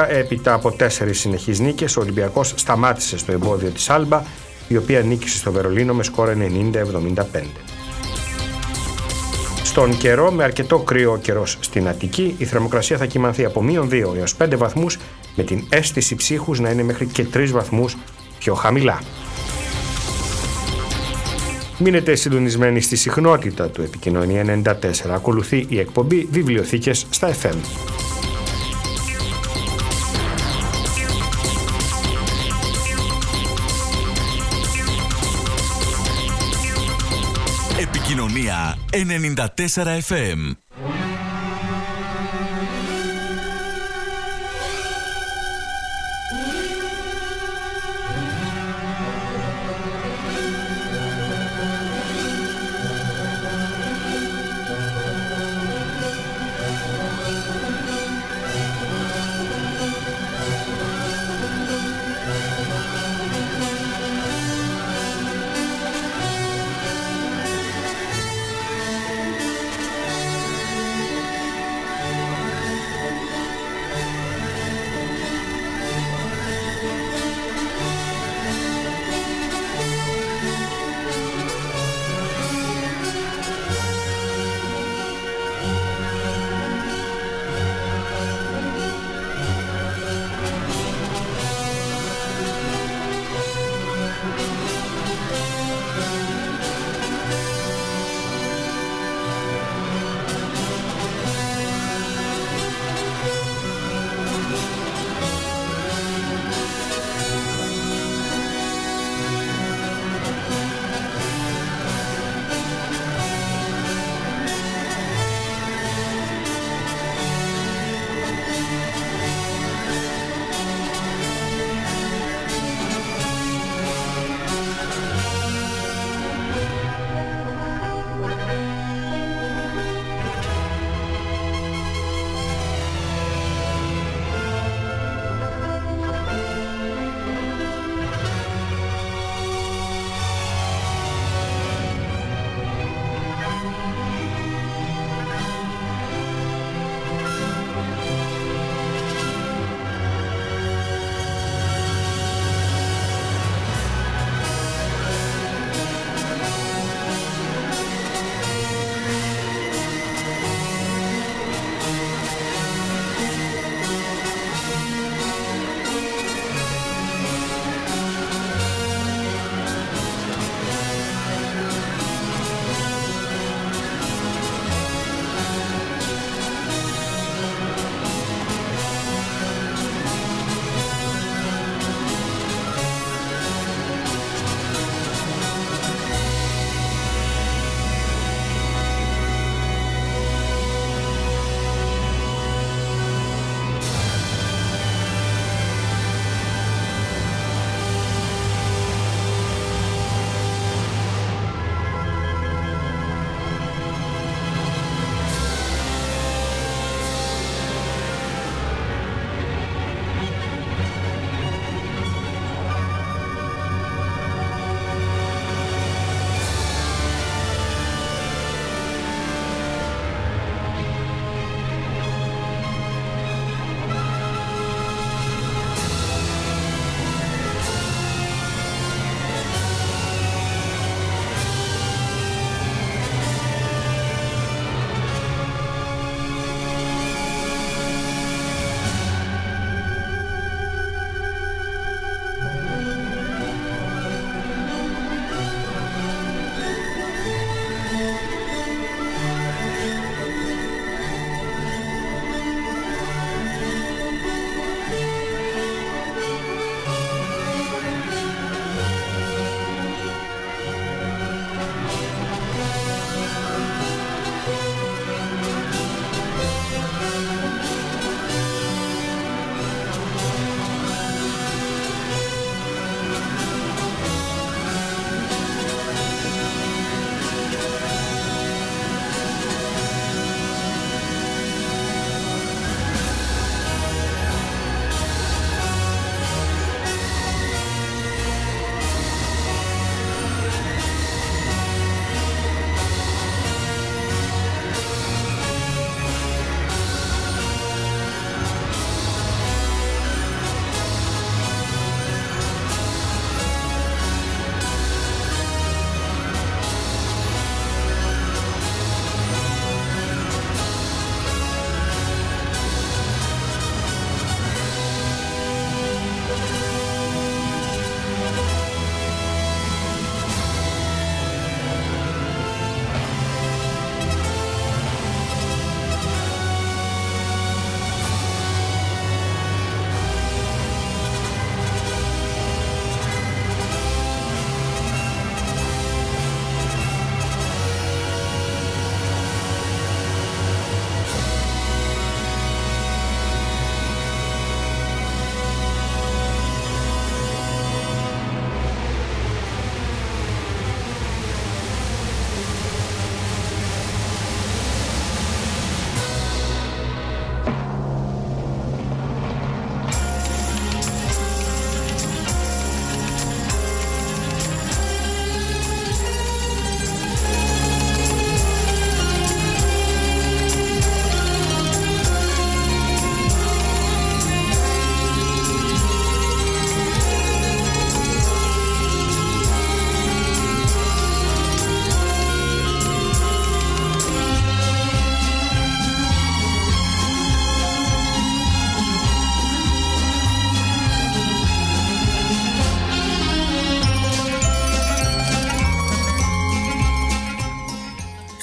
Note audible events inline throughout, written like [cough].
Έπειτα από τέσσερις συνεχείς νίκες, ο Ολυμπιακός σταμάτησε στο εμπόδιο της Άλμπα, η οποία νίκησε στο Βερολίνο με σκορ 90-75. Στον καιρό, με αρκετό κρύο καιρός στην Αττική, η θερμοκρασία θα κοιμανθεί από μείον 2 έως 5 βαθμούς, με την αίσθηση ψύχους να είναι μέχρι και 3 βαθμούς πιο χαμηλά. Μείνετε συντονισμένοι στη συχνότητα του Επικοινωνία 94. Ακολουθεί η εκπομπή Βιβλιοθήκες στα FM. 94 FM.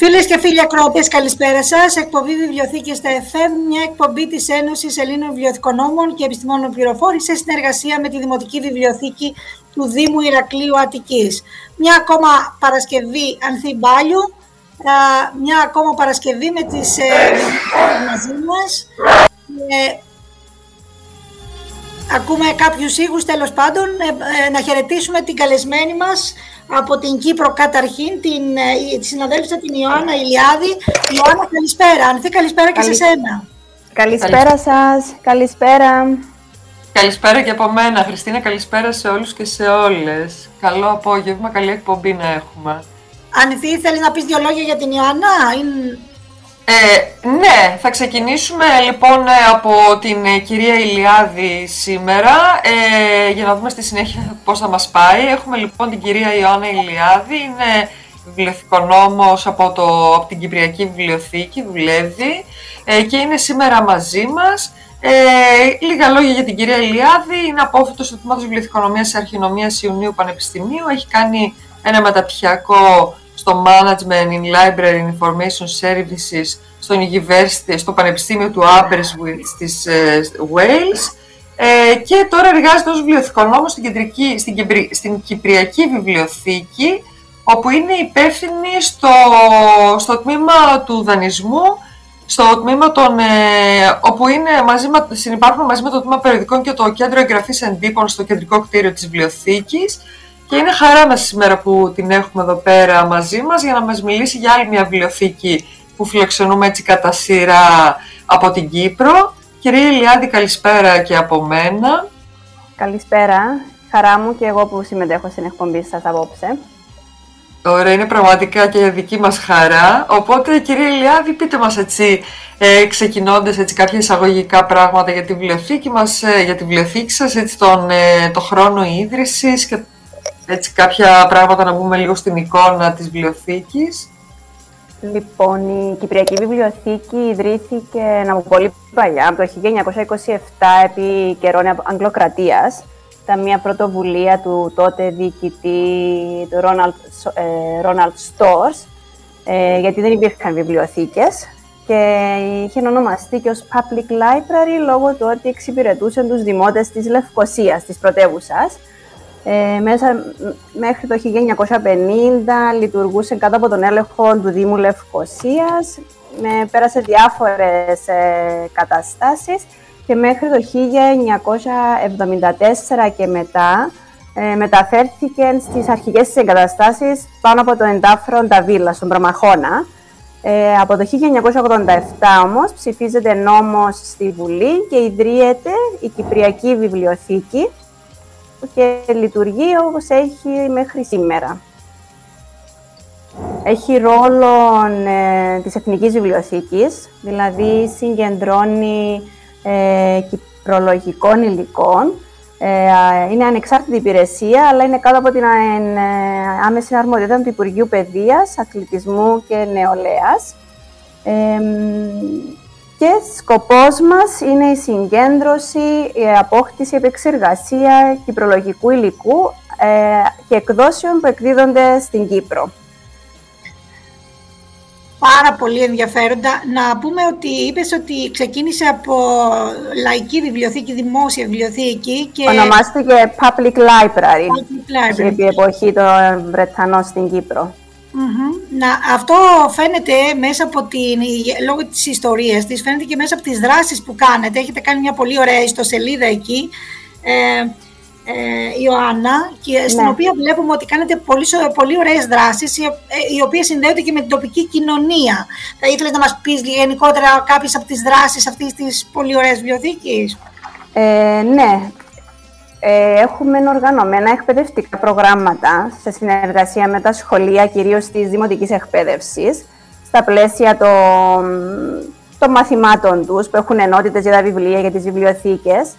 Φίλες και φίλοι ακρότες, καλησπέρα σας. Εκπομπή Βιβλιοθήκες στα FM, μια εκπομπή της Ένωσης Ελλήνων Βιβλιοθηκονόμων και Επιστημόνων Πληροφόρησης σε συνεργασία με τη Δημοτική Βιβλιοθήκη του Δήμου Ηρακλείου Αττικής. Μια ακόμα Παρασκευή Ανθιμπάλιου, μια ακόμα Παρασκευή με τις ε, μαζί μας. Ε, ακούμε κάποιους ήχους τέλος πάντων. Ε, να χαιρετήσουμε την καλεσμένη μας από την Κύπρο καταρχήν, την, ε, τη συναδέλφισσα την Ιωάννα Ηλιάδη. Ιωάννα, καλησπέρα. Ανθή, καλησπέρα και σε σένα. Καλησπέρα σας. Καλησπέρα. Καλησπέρα και από μένα, Χριστίνα. Καλησπέρα σε όλους και σε όλες. Καλό απόγευμα, καλή εκπομπή να έχουμε. Ανθή, θέλεις να πεις δύο λόγια για την Ιωάννα; Είναι... Ε, ναι, θα ξεκινήσουμε λοιπόν ε, από την ε, κυρία Ηλιάδη σήμερα ε, για να δούμε στη συνέχεια πώς θα μας πάει. Έχουμε λοιπόν την κυρία Ιωάννα Ηλιάδη, είναι βιβλιοθηκονόμος από, το, από την Κυπριακή Βιβλιοθήκη, δουλεύει ε, και είναι σήμερα μαζί μας. Ε, λίγα λόγια για την κυρία Ηλιάδη, είναι απόφυτος του Τμήματος Βιβλιοθηκονομίας και Αρχινομίας Ιουνίου Πανεπιστημίου, έχει κάνει ένα μεταπτυχιακό στο Management in Library Information Services στο, University, στο Πανεπιστήμιο του Aberystwyth στις ε, Wales. Ε, και τώρα εργάζεται ως βιβλιοθηκονόμος στην, κεντρική, στην, στην Κυπριακή Βιβλιοθήκη όπου είναι υπεύθυνη στο, στο τμήμα του δανεισμού στο τμήμα των, ε, όπου είναι μαζί, συνυπάρχουν μαζί με το τμήμα περιοδικών και το κέντρο εγγραφής εντύπων στο κεντρικό κτίριο της βιβλιοθήκης και είναι χαρά μας σήμερα που την έχουμε εδώ πέρα μαζί μας για να μας μιλήσει για άλλη μια βιβλιοθήκη που φιλοξενούμε έτσι κατά σειρά από την Κύπρο. Κυρία Ηλιάδη, καλησπέρα και από μένα. Καλησπέρα. Χαρά μου και εγώ που συμμετέχω στην εκπομπή σας απόψε. Ωραία, είναι πραγματικά και δική μας χαρά. Οπότε, κυρία Ηλιάδη, πείτε μας έτσι, ε, ξεκινώντας έτσι κάποια εισαγωγικά πράγματα για τη βιβλιοθήκη μας, ε, για τη βιβλιοθήκη σας, έτσι τον, ε, το χρόνο ίδρυσης και έτσι κάποια πράγματα να μπούμε λίγο στην εικόνα της βιβλιοθήκης. Λοιπόν, η Κυπριακή Βιβλιοθήκη ιδρύθηκε από πολύ παλιά, από το 1927, επί καιρών Αγγλοκρατίας. Ήταν μια πρωτοβουλία του τότε διοικητή του Ronald, ε, Ronald Stores, ε, γιατί δεν υπήρχαν βιβλιοθήκες και είχε ονομαστεί και ως Public Library λόγω του ότι εξυπηρετούσε τους δημότες της Λευκοσίας, της πρωτεύουσας. Ε, μέσα μέχρι το 1950 λειτουργούσε κάτω από τον έλεγχο του Δήμου Λευκοσίας, με, πέρασε διάφορες ε, καταστάσεις και μέχρι το 1974 και μετά ε, μεταφέρθηκε στις αρχικές της εγκαταστάσεις πάνω από το εντάφρο Νταβίλα, στον Προμαχώνα. Ε, από το 1987 όμως ψηφίζεται νόμος στη Βουλή και ιδρύεται η Κυπριακή Βιβλιοθήκη, και λειτουργεί όπως έχει μέχρι σήμερα. Έχει ρόλο ε, της Εθνικής Βιβλιοθήκης, δηλαδή συγκεντρώνει ε, κυπρολογικών υλικών. Ε, είναι ανεξάρτητη υπηρεσία, αλλά είναι κάτω από την ε, άμεση αρμοδιότητα του Υπουργείου Παιδείας, Αθλητισμού και Νεολαίας. Και σκοπός μας είναι η συγκέντρωση, η απόκτηση, η επεξεργασία κυπρολογικού υλικού ε, και εκδόσεων που εκδίδονται στην Κύπρο. Πάρα πολύ ενδιαφέροντα. Να πούμε ότι είπες ότι ξεκίνησε από λαϊκή βιβλιοθήκη, δημόσια βιβλιοθήκη. Και... Ονομάστηκε Public Library, Public Library. επί εποχή των Βρετανών στην Κύπρο. Να, αυτό φαίνεται μέσα από την, λόγω της ιστορίας της, φαίνεται και μέσα από τις δράσεις που κάνετε. Έχετε κάνει μια πολύ ωραία ιστοσελίδα εκεί, ε, ε, Ιωάννα, και στην ναι. οποία βλέπουμε ότι κάνετε πολύ, πολύ ωραίες δράσεις, οι, ε, οι οποίες συνδέονται και με την τοπική κοινωνία. Θα ήθελες να μας πεις γενικότερα κάποιες από τις δράσεις αυτής της πολύ ωραίας βιβλιοθήκης; Ε, ναι, ε, έχουμε οργανωμένα εκπαιδευτικά προγράμματα σε συνεργασία με τα σχολεία, κυρίως της δημοτικής εκπαίδευσης, στα πλαίσια των, των μαθημάτων τους, που έχουν ενότητες για τα βιβλία, για τις βιβλιοθήκες,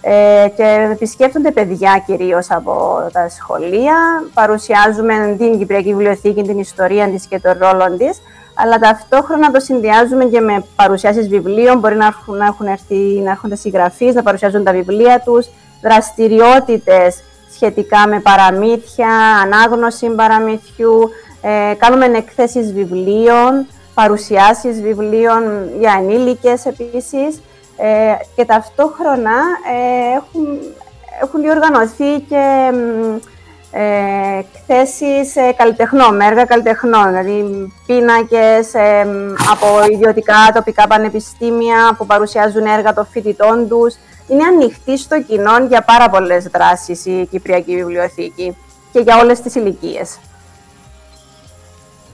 ε, και επισκέπτονται παιδιά κυρίως από τα σχολεία. Παρουσιάζουμε την Κυπριακή Βιβλιοθήκη, την ιστορία της και τον ρόλο της, αλλά ταυτόχρονα το συνδυάζουμε και με παρουσιάσεις βιβλίων. Μπορεί να έχουν, να έχουν έρθει, να έρχονται συγγραφείς, να παρουσιάζουν τα βιβλία τους, δραστηριότητες σχετικά με παραμύθια, ανάγνωση παραμύθιου, ε, Ε, κάνουμε εκθέσεις βιβλίων, παρουσιάσεις βιβλίων για ενήλικες επίσης ε, και ταυτόχρονα ε, έχουν, έχουν διοργανωθεί και ε, εκθέσεις ε, καλλιτεχνών, έργα καλλιτεχνών, δηλαδή πίνακες ε, από ιδιωτικά τοπικά πανεπιστήμια που παρουσιάζουν έργα των φοιτητών τους. Είναι ανοιχτή στο κοινό για πάρα πολλές δράσεις η Κυπριακή Βιβλιοθήκη και για όλες τις ηλικίες.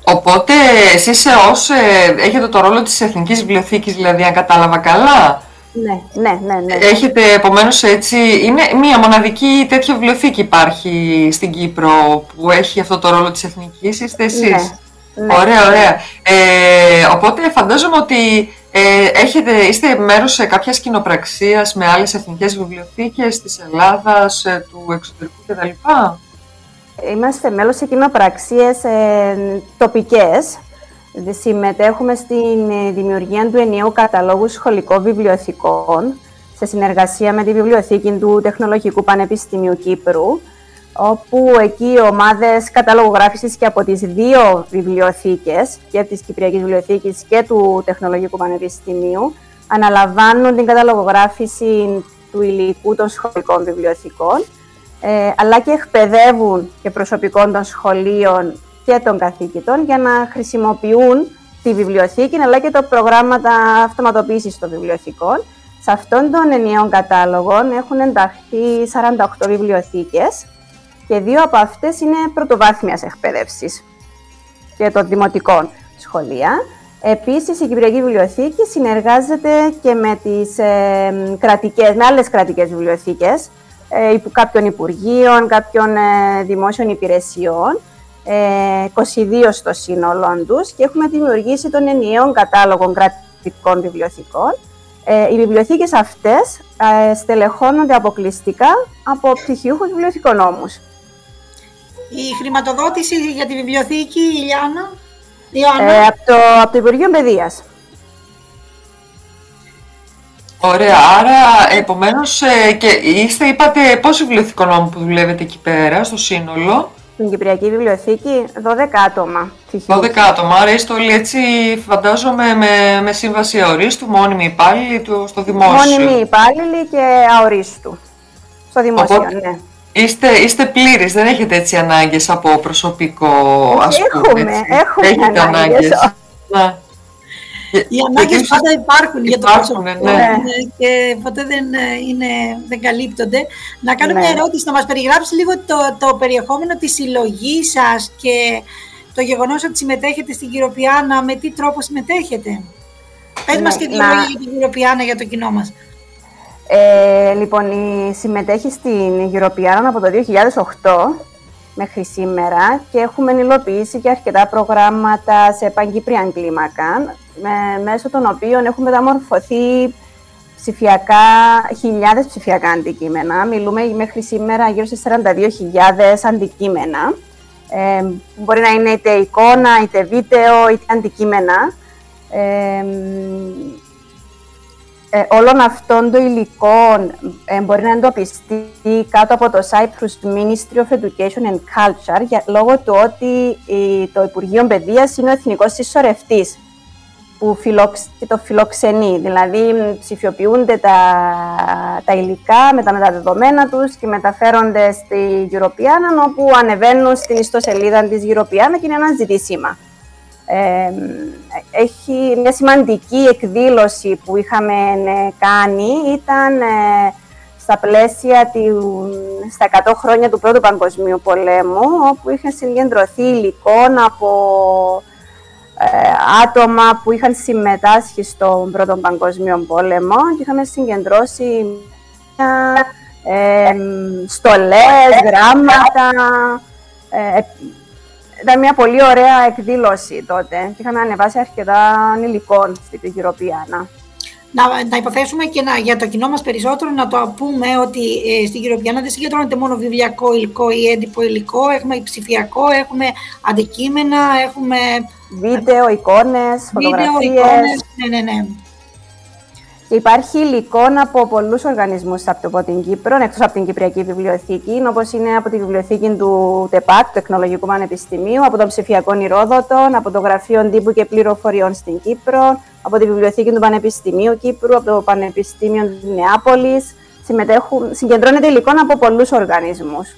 Οπότε εσείς ως ε, έχετε το ρόλο της Εθνικής Βιβλιοθήκης, δηλαδή αν κατάλαβα καλά; Ναι, ναι, ναι. ναι. Έχετε επομένως έτσι, είναι μία μοναδική τέτοια βιβλιοθήκη υπάρχει στην Κύπρο που έχει αυτό το ρόλο της Εθνικής, είστε εσείς; Ναι, ναι. Ωραία, ωραία. Ε, οπότε φαντάζομαι ότι ε, έχετε, είστε μέρος σε κάποιας κοινοπραξίας με άλλες εθνικές βιβλιοθήκες της Ελλάδας, ε, του εξωτερικού κτλ. Είμαστε μέλος σε κοινοπραξίες ε, τοπικές. Συμμετέχουμε στην ε, δημιουργία του ενιαίου καταλόγου σχολικών βιβλιοθηκών σε συνεργασία με τη Βιβλιοθήκη του Τεχνολογικού Πανεπιστημίου Κύπρου, όπου εκεί οι ομάδες καταλογογράφησης και από τις δύο βιβλιοθήκες, και της Κυπριακής Βιβλιοθήκης και του Τεχνολογικού Πανεπιστημίου, αναλαμβάνουν την καταλογογράφηση του υλικού των σχολικών βιβλιοθηκών ε, αλλά και εκπαιδεύουν και προσωπικών των σχολείων και των καθηγητών για να χρησιμοποιούν τη βιβλιοθήκη αλλά και τα προγράμματα αυτοματοποίησης των βιβλιοθηκών. Σε αυτόν τον ενιαίο κατάλογο έχουν ενταχθεί 48 βιβλιοθήκες και δύο από αυτές είναι πρωτοβάθμιας εκπαίδευσης και των δημοτικών σχολεία. Επίσης, η Κυπριακή Βιβλιοθήκη συνεργάζεται και με τις ε, κρατικές, με άλλες κρατικές βιβλιοθήκες, ε, κάποιων υπουργείων, κάποιων ε, δημόσιων υπηρεσιών, 22 ε, στο σύνολό τους και έχουμε δημιουργήσει τον ενιαίο κατάλογο κρατικών βιβλιοθηκών. Οι βιβλιοθήκες αυτές στελεχώνονται αποκλειστικά από πτυχιούχους βιβλιοθηκονόμους. Η χρηματοδότηση για τη βιβλιοθήκη, Ιλιάνα, ε, από, το, από το Υπουργείο Παιδείας. Ωραία, άρα επομένως ε, και είστε, είπατε πόσοι βιβλιοθηκονόμοι που δουλεύετε εκεί πέρα στο σύνολο; Στην Κυπριακή Βιβλιοθήκη 12 άτομα. 12 άτομα, άρα είστε όλοι έτσι φαντάζομαι με, με σύμβαση αορίστου, μόνιμοι υπάλληλοι του, στο δημόσιο. Μόνιμοι υπάλληλοι και αορίστου. Στο δημόσιο, Οπότε, ναι. Είστε, είστε πλήρης, δεν έχετε έτσι ανάγκες από προσωπικό, ας πούμε. Έχουμε, έχουμε Έχετε ανάγκες. Να. Οι ανάγκες πάντα υπάρχουν για το Υπάρχουν, προσωπικό ναι. ναι, και ποτέ δεν, ε, είναι, δεν καλύπτονται. Να κάνω Ναι. μια ερώτηση, να μας περιγράψει λίγο το, το περιεχόμενο της συλλογής σας και το γεγονός ότι συμμετέχετε στην Κυροπιάνα, με τι τρόπο συμμετέχετε; Πες Ναι, μας και δύο να- λόγια για την Κυροπιάνα για το κοινό μας. Ε, λοιπόν, η συμμετέχει στην Europeana από το 2008 μέχρι σήμερα και έχουμε υλοποιήσει και αρκετά προγράμματα σε παγκύπρια κλίμακα, με, μέσω των οποίων έχουμε μεταμορφωθεί ψηφιακά, χιλιάδες ψηφιακά αντικείμενα. Μιλούμε μέχρι σήμερα γύρω στις 42.000 αντικείμενα. Ε, μπορεί να είναι είτε εικόνα, είτε βίντεο, είτε αντικείμενα. Ε, ε, όλων αυτών των υλικών ε, μπορεί να εντοπιστεί κάτω από το Cyprus Ministry of Education and Culture για, λόγω του ότι η- το Υπουργείο Παιδείας είναι ο εθνικός συσσωρευτής που φιλοξ, και το φιλοξενεί. Δηλαδή μ, ψηφιοποιούνται τα, τα υλικά με τα μεταδεδομένα τους και μεταφέρονται στη Europeana όπου ανεβαίνουν στην ιστοσελίδα της Europeana και είναι αναζητήσιμα. Ε, έχει μια σημαντική εκδήλωση που είχαμε ε, κάνει. Ήταν ε, στα πλαίσια του, στα 100 χρόνια του Πρώτου Παγκοσμίου Πολέμου όπου είχαν συγκεντρωθεί υλικών από ε, άτομα που είχαν συμμετάσχει στον Πρώτο Παγκοσμίο Πόλεμο και είχαμε συγκεντρώσει ε, στολές, γράμματα, ε, ήταν μια πολύ ωραία εκδήλωση τότε και είχαμε ανεβάσει αρκετά υλικών στην Κυροπιάνα. Να, να υποθέσουμε και να, για το κοινό μας περισσότερο να το πούμε ότι ε, στην Κυροπιάνα δεν συγκεντρώνεται μόνο βιβλιακό υλικό ή έντυπο υλικό, έχουμε ψηφιακό, έχουμε αντικείμενα, έχουμε Βίντεο, εικόνες, βίντεο, φωτογραφίες. εικόνες, ναι, ναι, ναι. Και υπάρχει υλικό από πολλούς οργανισμούς από την Κύπρο, εκτός από την Κυπριακή Βιβλιοθήκη, όπως είναι από τη Βιβλιοθήκη του ΤΕΠΑΚ, του Τεχνολογικού Πανεπιστημίου, από τον Ψηφιακό Ηρόδοτων, από το Γραφείο Τύπου και Πληροφοριών στην Κύπρο, από τη Βιβλιοθήκη του Πανεπιστημίου Κύπρου, από το Πανεπιστήμιο της Νεάπολης. Συγκεντρώνεται υλικό από πολλούς οργανισμούς.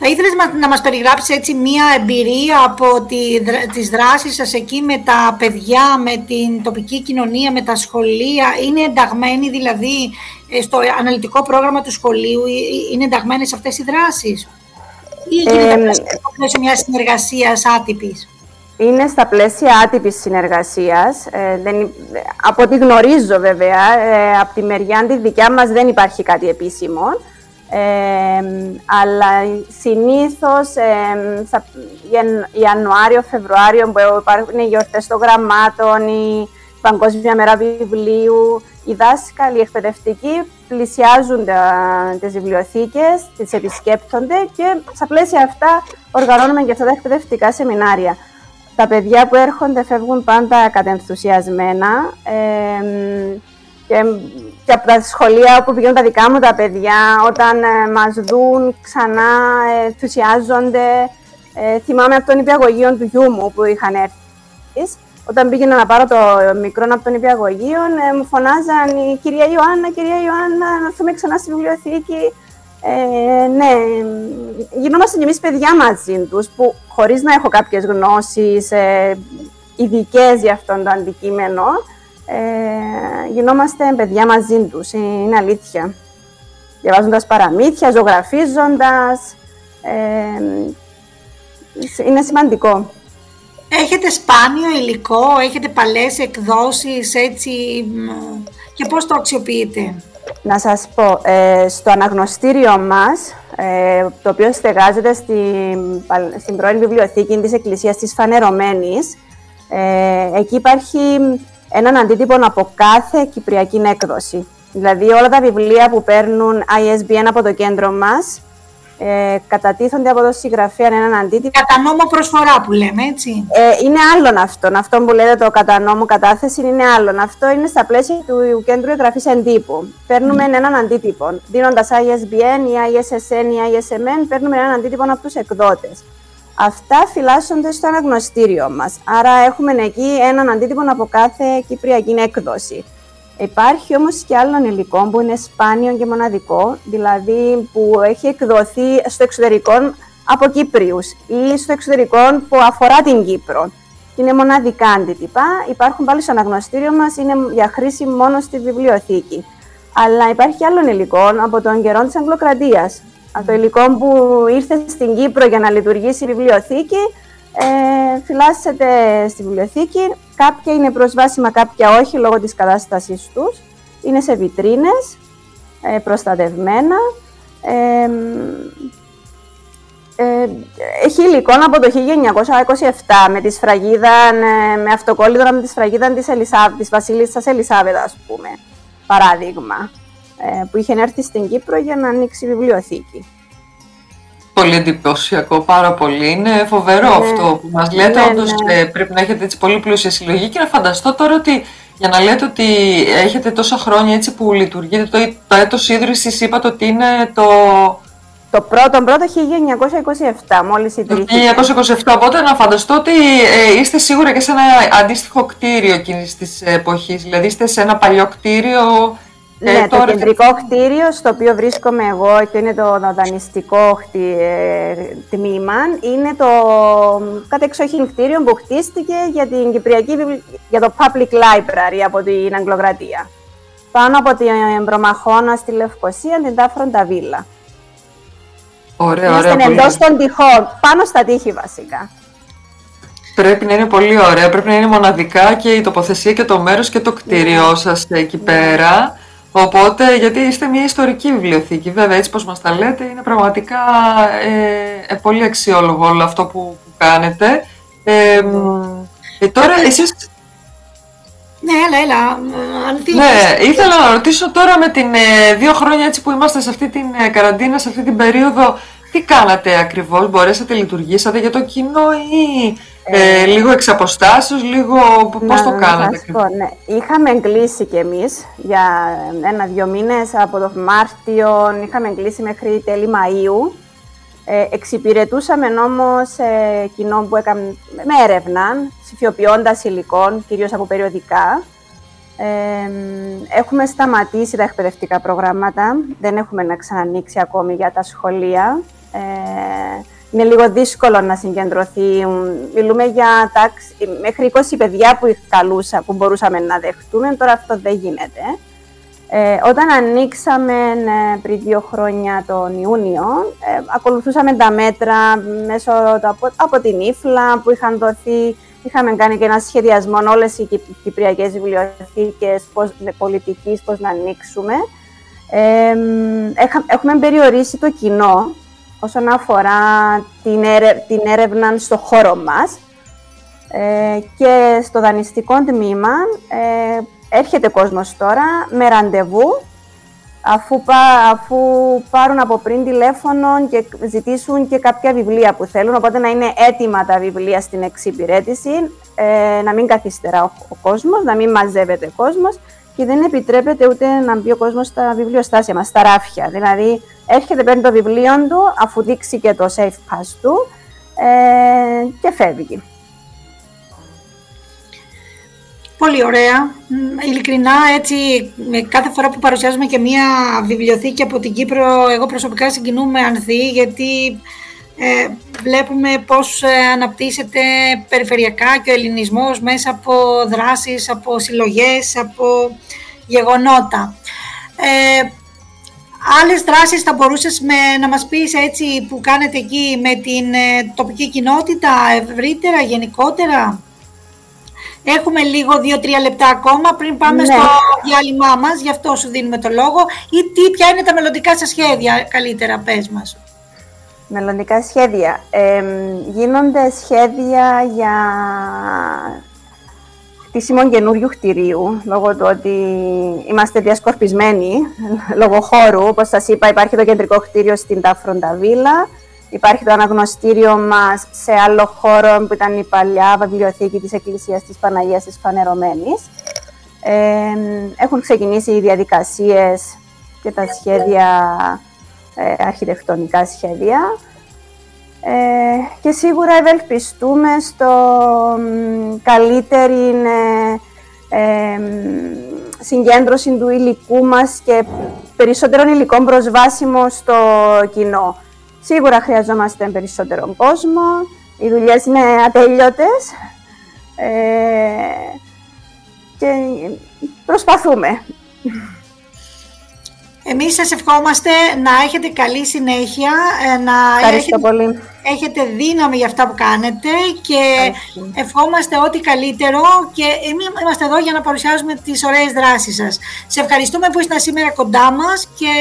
Θα ήθελες να μας περιγράψεις έτσι μία εμπειρία από τη, τις δράσεις σας εκεί με τα παιδιά, με την τοπική κοινωνία, με τα σχολεία; Είναι ενταγμένοι δηλαδή ε, στο αναλυτικό πρόγραμμα του σχολείου, ε, ε, είναι ενταγμένοι σε αυτές οι δράσεις; Ή γίνεται ε, σε μιας συνεργασίας άτυπης; Είναι στα πλαίσια άτυπης συνεργασίας. δεν, από ό,τι γνωρίζω βέβαια, από τη μεριά τη δικιά μας δεν υπάρχει κάτι επίσημο αλλά συνήθως ε, Ιανουάριο-Φεβρουάριο που υπάρχουν οι γιορτές των γραμμάτων, η Παγκόσμια Μέρα Βιβλίου, οι δάσκαλοι οι εκπαιδευτικοί πλησιάζουν τα, τις βιβλιοθήκες, τις επισκέπτονται και στα πλαίσια αυτά οργανώνουμε και αυτά τα εκπαιδευτικά σεμινάρια. Τα παιδιά που έρχονται φεύγουν πάντα κατενθουσιασμένα. Ε, και, και από τα σχολεία όπου πηγαίνουν τα δικά μου τα παιδιά, όταν ε, μας δουν ξανά, ε, ενθουσιάζονται. Ε, θυμάμαι από τον υπηαγωγείο του γιού μου που είχαν έρθει. Όταν πήγαινα να πάρω το μικρό από τον υπηαγωγείο, ε, μου φωνάζαν η κυρία Ιωάννα, κυρία Ιωάννα, να έρθουμε ξανά στη βιβλιοθήκη. Ε, ναι, γινόμαστε κι εμείς παιδιά μαζί τους, που χωρίς να έχω κάποιες γνώσεις ε, ειδικές για αυτόν το αντικείμενο, ε, γινόμαστε παιδιά μαζί τους, είναι αλήθεια. Διαβάζοντας παραμύθια, ζωγραφίζοντας, ε, είναι σημαντικό. Έχετε σπάνιο υλικό, έχετε παλές εκδόσεις, έτσι, και πώς το αξιοποιείτε; Να σας πω, ε, στο αναγνωστήριο μας, ε, το οποίο στεγάζεται στην, στην πρώην βιβλιοθήκη της Εκκλησίας της Φανερωμένης, ε, εκεί υπάρχει έναν αντίτυπο από κάθε κυπριακή έκδοση. Δηλαδή όλα τα βιβλία που παίρνουν ISBN από το κέντρο μας ε, κατατίθονται από το συγγραφέα έναν αντίτυπο. Κατά νόμο προσφορά που λέμε, έτσι. Ε, είναι άλλον αυτό. Αυτό που λέτε το κατά νόμο κατάθεση είναι άλλον. Αυτό είναι στα πλαίσια του κέντρου εγγραφής εντύπου. Παίρνουμε mm. έναν αντίτυπο. Δίνοντας ISBN ή ISSN ή ISMN, παίρνουμε έναν αντίτυπο από τους εκδότες. Αυτά φυλάσσονται στο αναγνωστήριο μας. Άρα έχουμε εκεί έναν αντίτυπο από κάθε κυπριακή έκδοση. Υπάρχει όμως και άλλων υλικών που είναι σπάνιο και μοναδικό, δηλαδή που έχει εκδοθεί στο εξωτερικό από Κύπριους ή στο εξωτερικό που αφορά την Κύπρο. Είναι μοναδικά αντίτυπα, υπάρχουν πάλι στο αναγνωστήριο μας, είναι για χρήση μόνο στη βιβλιοθήκη. Αλλά υπάρχει άλλων υλικών από τον καιρό της Αγγλοκρατίας, από το υλικό που ήρθε στην Κύπρο για να λειτουργήσει η βιβλιοθήκη, ε, φυλάσσεται στη βιβλιοθήκη. Κάποια είναι προσβάσιμα, κάποια όχι, λόγω της κατάστασής τους. Είναι σε βιτρίνες, ε, προστατευμένα. Ε, ε, έχει υλικό από το 1927 με τη σφραγίδα, ε, με αυτοκόλλητο με τη σφραγίδα της, Ελισάβ, της Βασίλισσας Ελισάβεδας, ας πούμε, παράδειγμα. Ε, που είχε έρθει στην Κύπρο για να ανοίξει βιβλιοθήκη. Πολύ εντυπωσιακό, πάρα πολύ. Είναι φοβερό ναι. αυτό που μας λέτε. Ναι, Όντως ναι. Ε, πρέπει να έχετε έτσι πολύ πλούσια συλλογή και να φανταστώ τώρα ότι για να λέτε ότι έχετε τόσα χρόνια έτσι που λειτουργείτε, το, το έτος ίδρυσης είπατε ότι είναι το... Το πρώτο, πρώτο 1927, μόλις ιδρύθηκε. 1927, οπότε να φανταστώ ότι ε, είστε σίγουρα και σε ένα αντίστοιχο κτίριο εκείνης της εποχής, δηλαδή είστε σε ένα παλιό κτίριο ναι, ε, το κεντρικό κτίριο στο οποίο βρίσκομαι εγώ και είναι το δανειστικό ε, τμήμα είναι το κατεξοχήν κτίριο που χτίστηκε για, την Κυπριακή, για το Public Library από την Αγγλοκρατία. Πάνω από την Προμαχώνα στη Λευκοσία, την Τάφροντα Βίλα. Ωραία, ωραία. Είναι εντός των τυχών, πάνω στα τείχη βασικά. Πρέπει να είναι πολύ ωραία, πρέπει να είναι μοναδικά και η τοποθεσία και το μέρος και το κτίριό ναι. σας εκεί ναι. πέρα. Οπότε, γιατί είστε μια ιστορική βιβλιοθήκη, βέβαια, έτσι πως μας τα λέτε, είναι πραγματικά ε, ε πολύ αξιόλογο όλο αυτό που, κάνετε. Ε, ε, τώρα, εσείς... Ναι, έλα, έλα. Ναι, ήθελα να ρωτήσω τώρα με την ε, δύο χρόνια έτσι που είμαστε σε αυτή την ε, καραντίνα, σε αυτή την περίοδο, τι κάνατε ακριβώς, μπορέσατε, λειτουργήσατε για το κοινό ή Ε, λίγο εξ αποστάσεως, λίγο πώς το κάνατε. Πω, ναι. Είχαμε εγκλήσει κι εμείς για ένα-δυο μήνες από το Μάρτιο, είχαμε εγκλήσει μέχρι τέλη Μαΐου. Ε, εξυπηρετούσαμε όμως ε, κοινό που έκαμε με έρευνα, ψηφιοποιώντας υλικών, κυρίως από περιοδικά. Ε, έχουμε σταματήσει τα εκπαιδευτικά προγράμματα, δεν έχουμε να ξανανοίξει ακόμη για τα σχολεία. Ε, είναι λίγο δύσκολο να συγκεντρωθεί. Μιλούμε για τάξη, μέχρι 20 παιδιά που, καλούσα, που μπορούσαμε να δεχτούμε, τώρα αυτό δεν γίνεται. Ε, όταν ανοίξαμε ε, πριν δύο χρόνια τον Ιούνιο, ε, ακολουθούσαμε τα μέτρα μέσω από, από την ύφλα που είχαν δοθεί. Είχαμε κάνει και ένα σχεδιασμό όλες οι κυπριακές βιβλιοθήκες πώς, πολιτικής, πώς να ανοίξουμε. Ε, έχουμε περιορίσει το κοινό όσον αφορά την, την έρευνα στο χώρο μας ε, και στο δανειστικό τμήμα ε, έρχεται κόσμος τώρα με ραντεβού αφού, αφού πάρουν από πριν τηλέφωνο και ζητήσουν και κάποια βιβλία που θέλουν, οπότε να είναι έτοιμα τα βιβλία στην εξυπηρέτηση, ε, να μην καθυστερά ο, ο κόσμος, να μην μαζεύεται κόσμος και δεν επιτρέπεται ούτε να μπει ο κόσμος στα βιβλιοστάσια μας, στα ράφια. Δηλαδή, έρχεται, παίρνει το βιβλίο του, αφού δείξει και το safe pass του ε, και φεύγει. Πολύ ωραία. Ειλικρινά, έτσι, κάθε φορά που παρουσιάζουμε και μία βιβλιοθήκη από την Κύπρο, εγώ προσωπικά συγκινούμε ανθή, γιατί ε, βλέπουμε πώς ε, αναπτύσσεται περιφερειακά και ο ελληνισμός μέσα από δράσεις, από συλλογές, από γεγονότα. Ε, άλλες δράσεις θα μπορούσες με, να μας πεις έτσι που κάνετε εκεί με την ε, τοπική κοινότητα ευρύτερα, γενικότερα; Έχουμε λίγο δύο-τρία λεπτά ακόμα πριν πάμε ναι. στο διάλειμμά μας, γι' αυτό σου δίνουμε το λόγο. Ή τι, ποια είναι τα μελλοντικά σας σχέδια, καλύτερα πες μας; Μελλοντικά σχέδια. γίνονται σχέδια για χτίσιμο καινούριου κτηρίου, λόγω του ότι είμαστε διασκορπισμένοι [laughs] λόγω χώρου. Όπως σας είπα, υπάρχει το κεντρικό κτίριο στην Ταφρονταβίλα, υπάρχει το αναγνωστήριο μας σε άλλο χώρο που ήταν η παλιά βιβλιοθήκη της Εκκλησίας της Παναγίας της Φανερωμένης. έχουν ξεκινήσει οι διαδικασίες και τα σχέδια ε, αρχιτεκτονικά σχέδια ε, και σίγουρα ευελπιστούμε στο καλύτερη ε, ε, συγκέντρωση του υλικού μας και περισσότερων υλικών προσβάσιμο στο κοινό. Σίγουρα χρειαζόμαστε περισσότερο κόσμο, οι δουλειές είναι ατέλειωτες και προσπαθούμε. Εμείς σας ευχόμαστε να έχετε καλή συνέχεια, ε, να έχετε, πολύ. έχετε δύναμη για αυτά που κάνετε και ευχόμαστε ό,τι καλύτερο και εμείς είμαστε εδώ για να παρουσιάζουμε τις ωραίες δράσεις σας. Σε ευχαριστούμε που είστε σήμερα κοντά μας και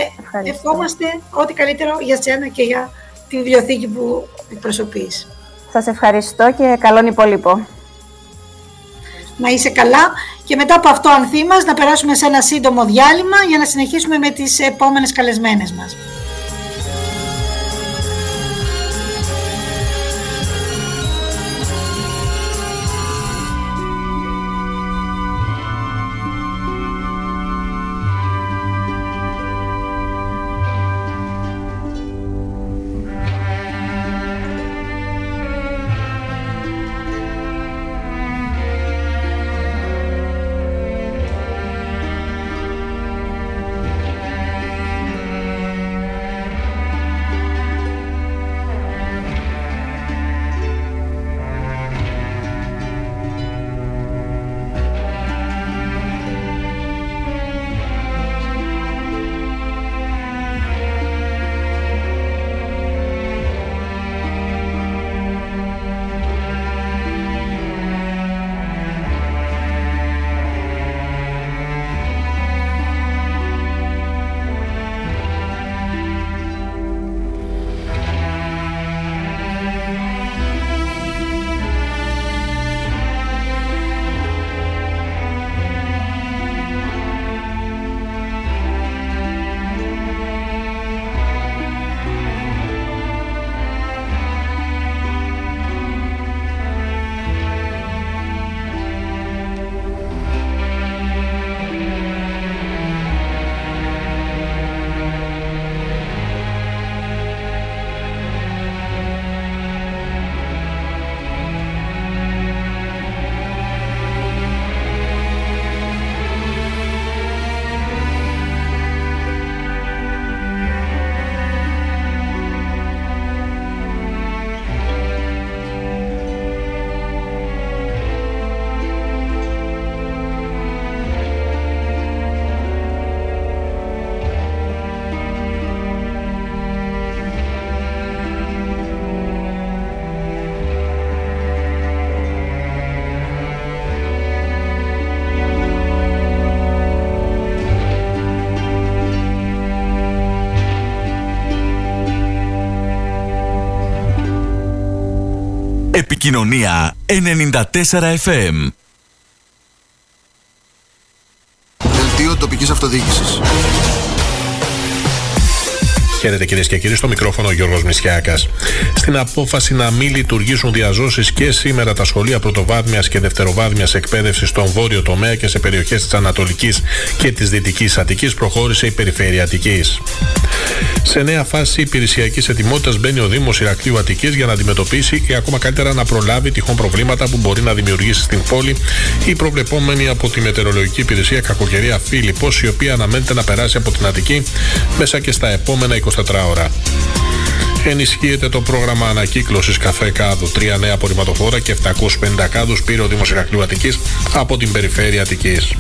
ευχόμαστε ό,τι καλύτερο για σένα και για τη βιβλιοθήκη που εκπροσωπείς. Σας ευχαριστώ και καλόν υπόλοιπο να είσαι καλά και μετά από αυτό ανθή μας να περάσουμε σε ένα σύντομο διάλειμμα για να συνεχίσουμε με τις επόμενες καλεσμένες μας. Επικοινωνία 94 FM. Δελτίο τοπικής αυτοδιοίκησης. Χαίρετε κυρίες και κύριοι, στο μικρόφωνο ο Γιώργος Μισιάκας. Στην απόφαση να μην λειτουργήσουν διαζώσεις και σήμερα τα σχολεία πρωτοβάθμιας και δευτεροβάθμιας εκπαίδευσης στον βόρειο τομέα και σε περιοχές της Ανατολικής και της Δυτικής Αττικής προχώρησε η Περιφέρεια Αττική. Σε νέα φάση υπηρεσιακής ετοιμότητας μπαίνει ο Δήμος Ηρακλείου Αττικής για να αντιμετωπίσει ή ακόμα καλύτερα να προλάβει τυχόν προβλήματα που μπορεί να δημιουργήσει στην πόλη η προβλεπόμενη από τη Μετεωρολογική Υπηρεσία Κακοκαιρία Φίλιππος, η οποία αναμένεται να περάσει από την Αττική μέσα και στα επόμενα 24 ώρα. Ενισχύεται το πρόγραμμα ανακύκλωσης καφέ κάδου. Τρία νέα απορριμματοφόρα και 750 κάδους πήρε ο Δήμος Ηρακλείου Αττικής από την περιφέρεια Αττικής.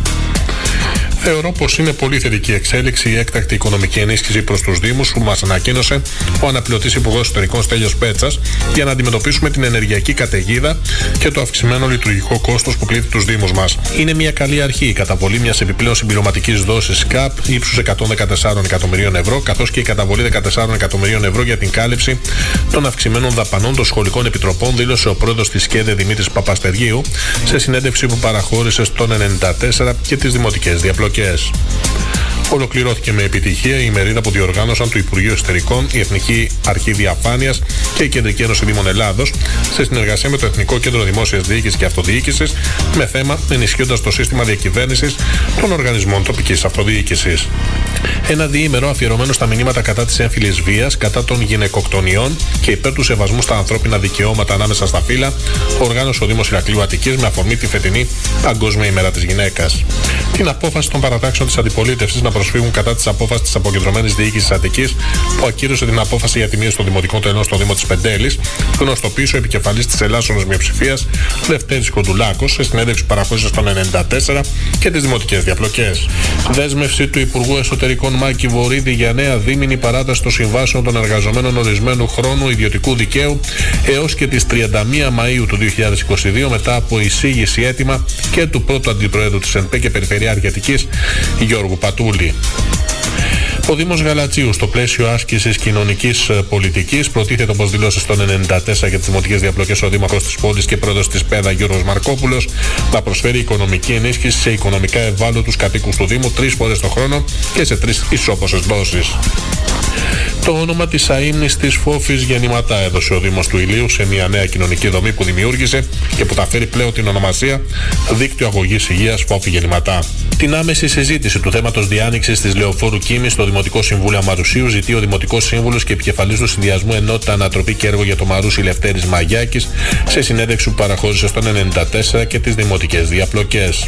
Θεωρώ πως είναι πολύ θετική εξέλιξη η έκτακτη οικονομική ενίσχυση προς τους Δήμους που μας ανακοίνωσε ο αναπληρωτής Υπουργός Εσωτερικών Στέλιος Πέτσας για να αντιμετωπίσουμε την ενεργειακή καταιγίδα και το αυξημένο λειτουργικό κόστος που πλήττει τους Δήμους μας. Είναι μια καλή αρχή η καταβολή μιας επιπλέον συμπληρωματικής δόσης ΚΑΠ ύψους 114 εκατομμυρίων ευρώ, καθώς και η καταβολή 14 εκατομμυρίων ευρώ για την κάλυψη των αυξημένων δαπανών των σχολικών επιτροπών, δήλωσε ο πρόεδρος της ΚΕΔΕ Δημήτρης Παπαστεργίου σε συνέντευξη που παραχώρησε στον 94 και τις δημοτικές διαπλοκές. podcast. Ολοκληρώθηκε με επιτυχία η μερίδα που διοργάνωσαν του Υπουργείου Εσωτερικών, η Εθνική Αρχή Διαφάνειας και η Κεντρική Ένωση Δήμων Ελλάδος σε συνεργασία με το Εθνικό Κέντρο Δημόσιας Διοίκησης και Αυτοδιοίκησης με θέμα ενισχύοντας το σύστημα διακυβέρνησης των οργανισμών τοπικής αυτοδιοίκησης. Ένα διήμερο αφιερωμένο στα μηνύματα κατά της έμφυλης βίας, κατά των γυναικοκτονιών και υπέρ του σεβασμού στα ανθρώπινα δικαιώματα ανάμεσα στα φύλλα, οργάνωσε ο Δήμος Ηρακλείου Αττική με αφορμή τη φετινή Παγκόσμια ημέρα της γυναίκας. Την απόφαση των παρατάξεων της αντιπολίτευσης να προσφύγουν κατά της απόφασης της αποκεντρωμένης διοίκησης Αττικής που ακύρωσε την απόφαση για τη μείωση των δημοτικών τελών στο Δήμο της Πεντέλης, γνωστοποίησε ο επικεφαλής της Ελλάσσονο Μειοψηφία, Λευτέρης Κοντουλάκος, σε συνέντευξη παραχώρησης των 94 και τις δημοτικές διαπλοκές. Δέσμευση του Υπουργού Εσωτερικών Μάκη Βορύδη για νέα δίμηνη παράταση των συμβάσεων των εργαζομένων ορισμένου χρόνου ιδιωτικού δικαίου έως και τις 31 Μαου του 2022 μετά από εισήγηση έτοιμα και του πρώτου αντιπροέδρου της ΕΝΠΕ και Περιφερειάρχη Αττικής Γιώργου Πατούλη. Murray. Ο Δήμος Γαλατσίου, στο πλαίσιο άσκησης κοινωνικής ε, πολιτικής, προτίθεται όπως δηλώσεις στον 94 για τις δημοτικές διαπλοκές ο Δήμαρχος της πόλη και πρόεδρος της ΠΕΔΑ Γιώργος Μαρκόπουλος να προσφέρει οικονομική ενίσχυση σε οικονομικά ευάλωτους κατοίκους του Δήμου τρεις φορές το χρόνο και σε τρεις ισόποσες δόσεις. Το όνομα της αίμνη της Φόφης γεννηματά έδωσε ο Δήμος του Ηλίου σε μια νέα κοινωνική δομή που δημιούργησε και που θα φέρει πλέον την ονομασία Δίκτυο Αγωγής Υγείας Φόφη γεννηματά. Την άμεση συζήτηση του θέματος διάνοιξης της Λεωφόρου Κίμης στο Δημοτικό Συμβούλιο Αμαρουσίου ζητεί ο Δημοτικός Σύμβουλος και επικεφαλής του Συνδυασμού Ενότητα Ανατροπή και Έργο για το Μαρούσι Λευτέρης Μαγιάκης σε συνέντευξη που παραχώρησε στον 94 και τις δημοτικές διαπλοκές.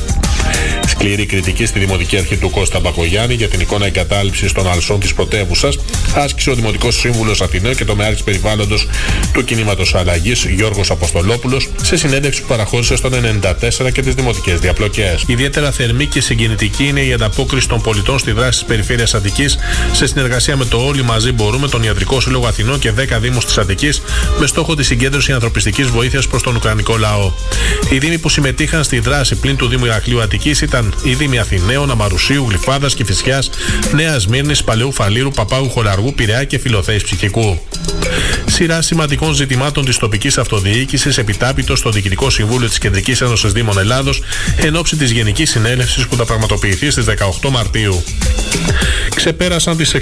Σκληρή κριτική στη Δημοτική Αρχή του Κώστα Μπακογιάννη για την εικόνα εγκατάλειψης των αλσών της πρωτεύουσας άσκησε ο Δημοτικός Σύμβουλος Αθηνών και το Μεάρχη Περιβάλλοντος του Κινήματος Αλλαγής Γιώργος Αποστολόπουλος σε συνέντευξη που παραχώρησε στον 94 και τις δημοτικές διαπλοκές. Ιδιαίτερα θερμή και συγκινητική είναι η ανταπόκριση των πολιτών στη δράση της Περιφέρειας Αττικής σε συνεργασία με το Όλοι Μαζί Μπορούμε, τον Ιατρικό Σύλλογο Αθηνών και 10 Δήμους της Αττικής με στόχο τη συγκέντρωση ανθρωπιστικής βοήθειας προς τον Ουκρανικό λαό. Οι Δήμοι που συμμετείχαν στη δράση πλην του Δήμου Ηρακλείου Αττικής ήταν οι Δήμοι Αθηναίων, Αμαρουσίου, Γλυφάδας, Κυφυσιά, Νέας Μύρνης, Παλαιού Φαλήρου, Παπάγου Χολαργού, Πειραιά και Φιλοθέης Ψυχικού. Σειρά σημαντικών ζητημάτων της τοπικής αυτοδιοίκησης επιτάπητο στο Διοικητικό Συμβούλιο της Κεντρικής Ένωσης Δήμων Ελλάδος εν ώψη της Γενικής Συνέλευσης που θα πραγματοποιηθεί στις 18 Μαρτίου. Ξεπέρασαν τις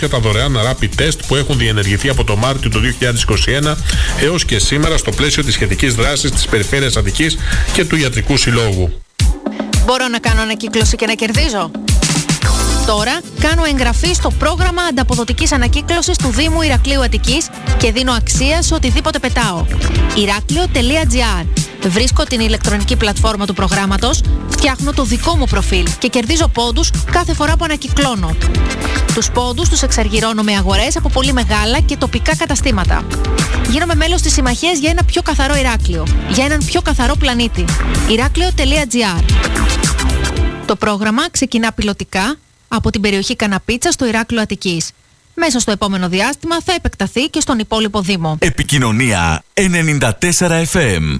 66.500 τα δωρεάν rapid test που έχουν διενεργηθεί από το Μάρτιο του 2021 έως και σήμερα στο πλαίσιο της σχετικής δράσης της Περιφέρειας Αττικής και του Ιατρικού Συλλόγου. Μπορώ να κάνω ανακύκλωση και να κερδίζω; Τώρα κάνω εγγραφή στο πρόγραμμα ανταποδοτικής ανακύκλωσης του Δήμου Ηρακλείου Αττικής και δίνω αξία σε οτιδήποτε πετάω. Ηράκλειο.gr Βρίσκω την ηλεκτρονική πλατφόρμα του προγράμματος, φτιάχνω το δικό μου προφίλ και κερδίζω πόντους κάθε φορά που ανακυκλώνω. Τους πόντους τους εξαργυρώνω με αγορές από πολύ μεγάλα και τοπικά καταστήματα. Γίνομαι μέλος της συμμαχίας για ένα πιο καθαρό Ηράκλειο, για έναν πιο καθαρό πλανήτη. Ηράκλειο.gr Το πρόγραμμα ξεκινά πιλωτικά από την περιοχή Καναπίτσα στο Ηράκλειο Αττικής. Μέσα στο επόμενο διάστημα θα επεκταθεί και στον υπόλοιπο Δήμο. Επικοινωνία 94 FM.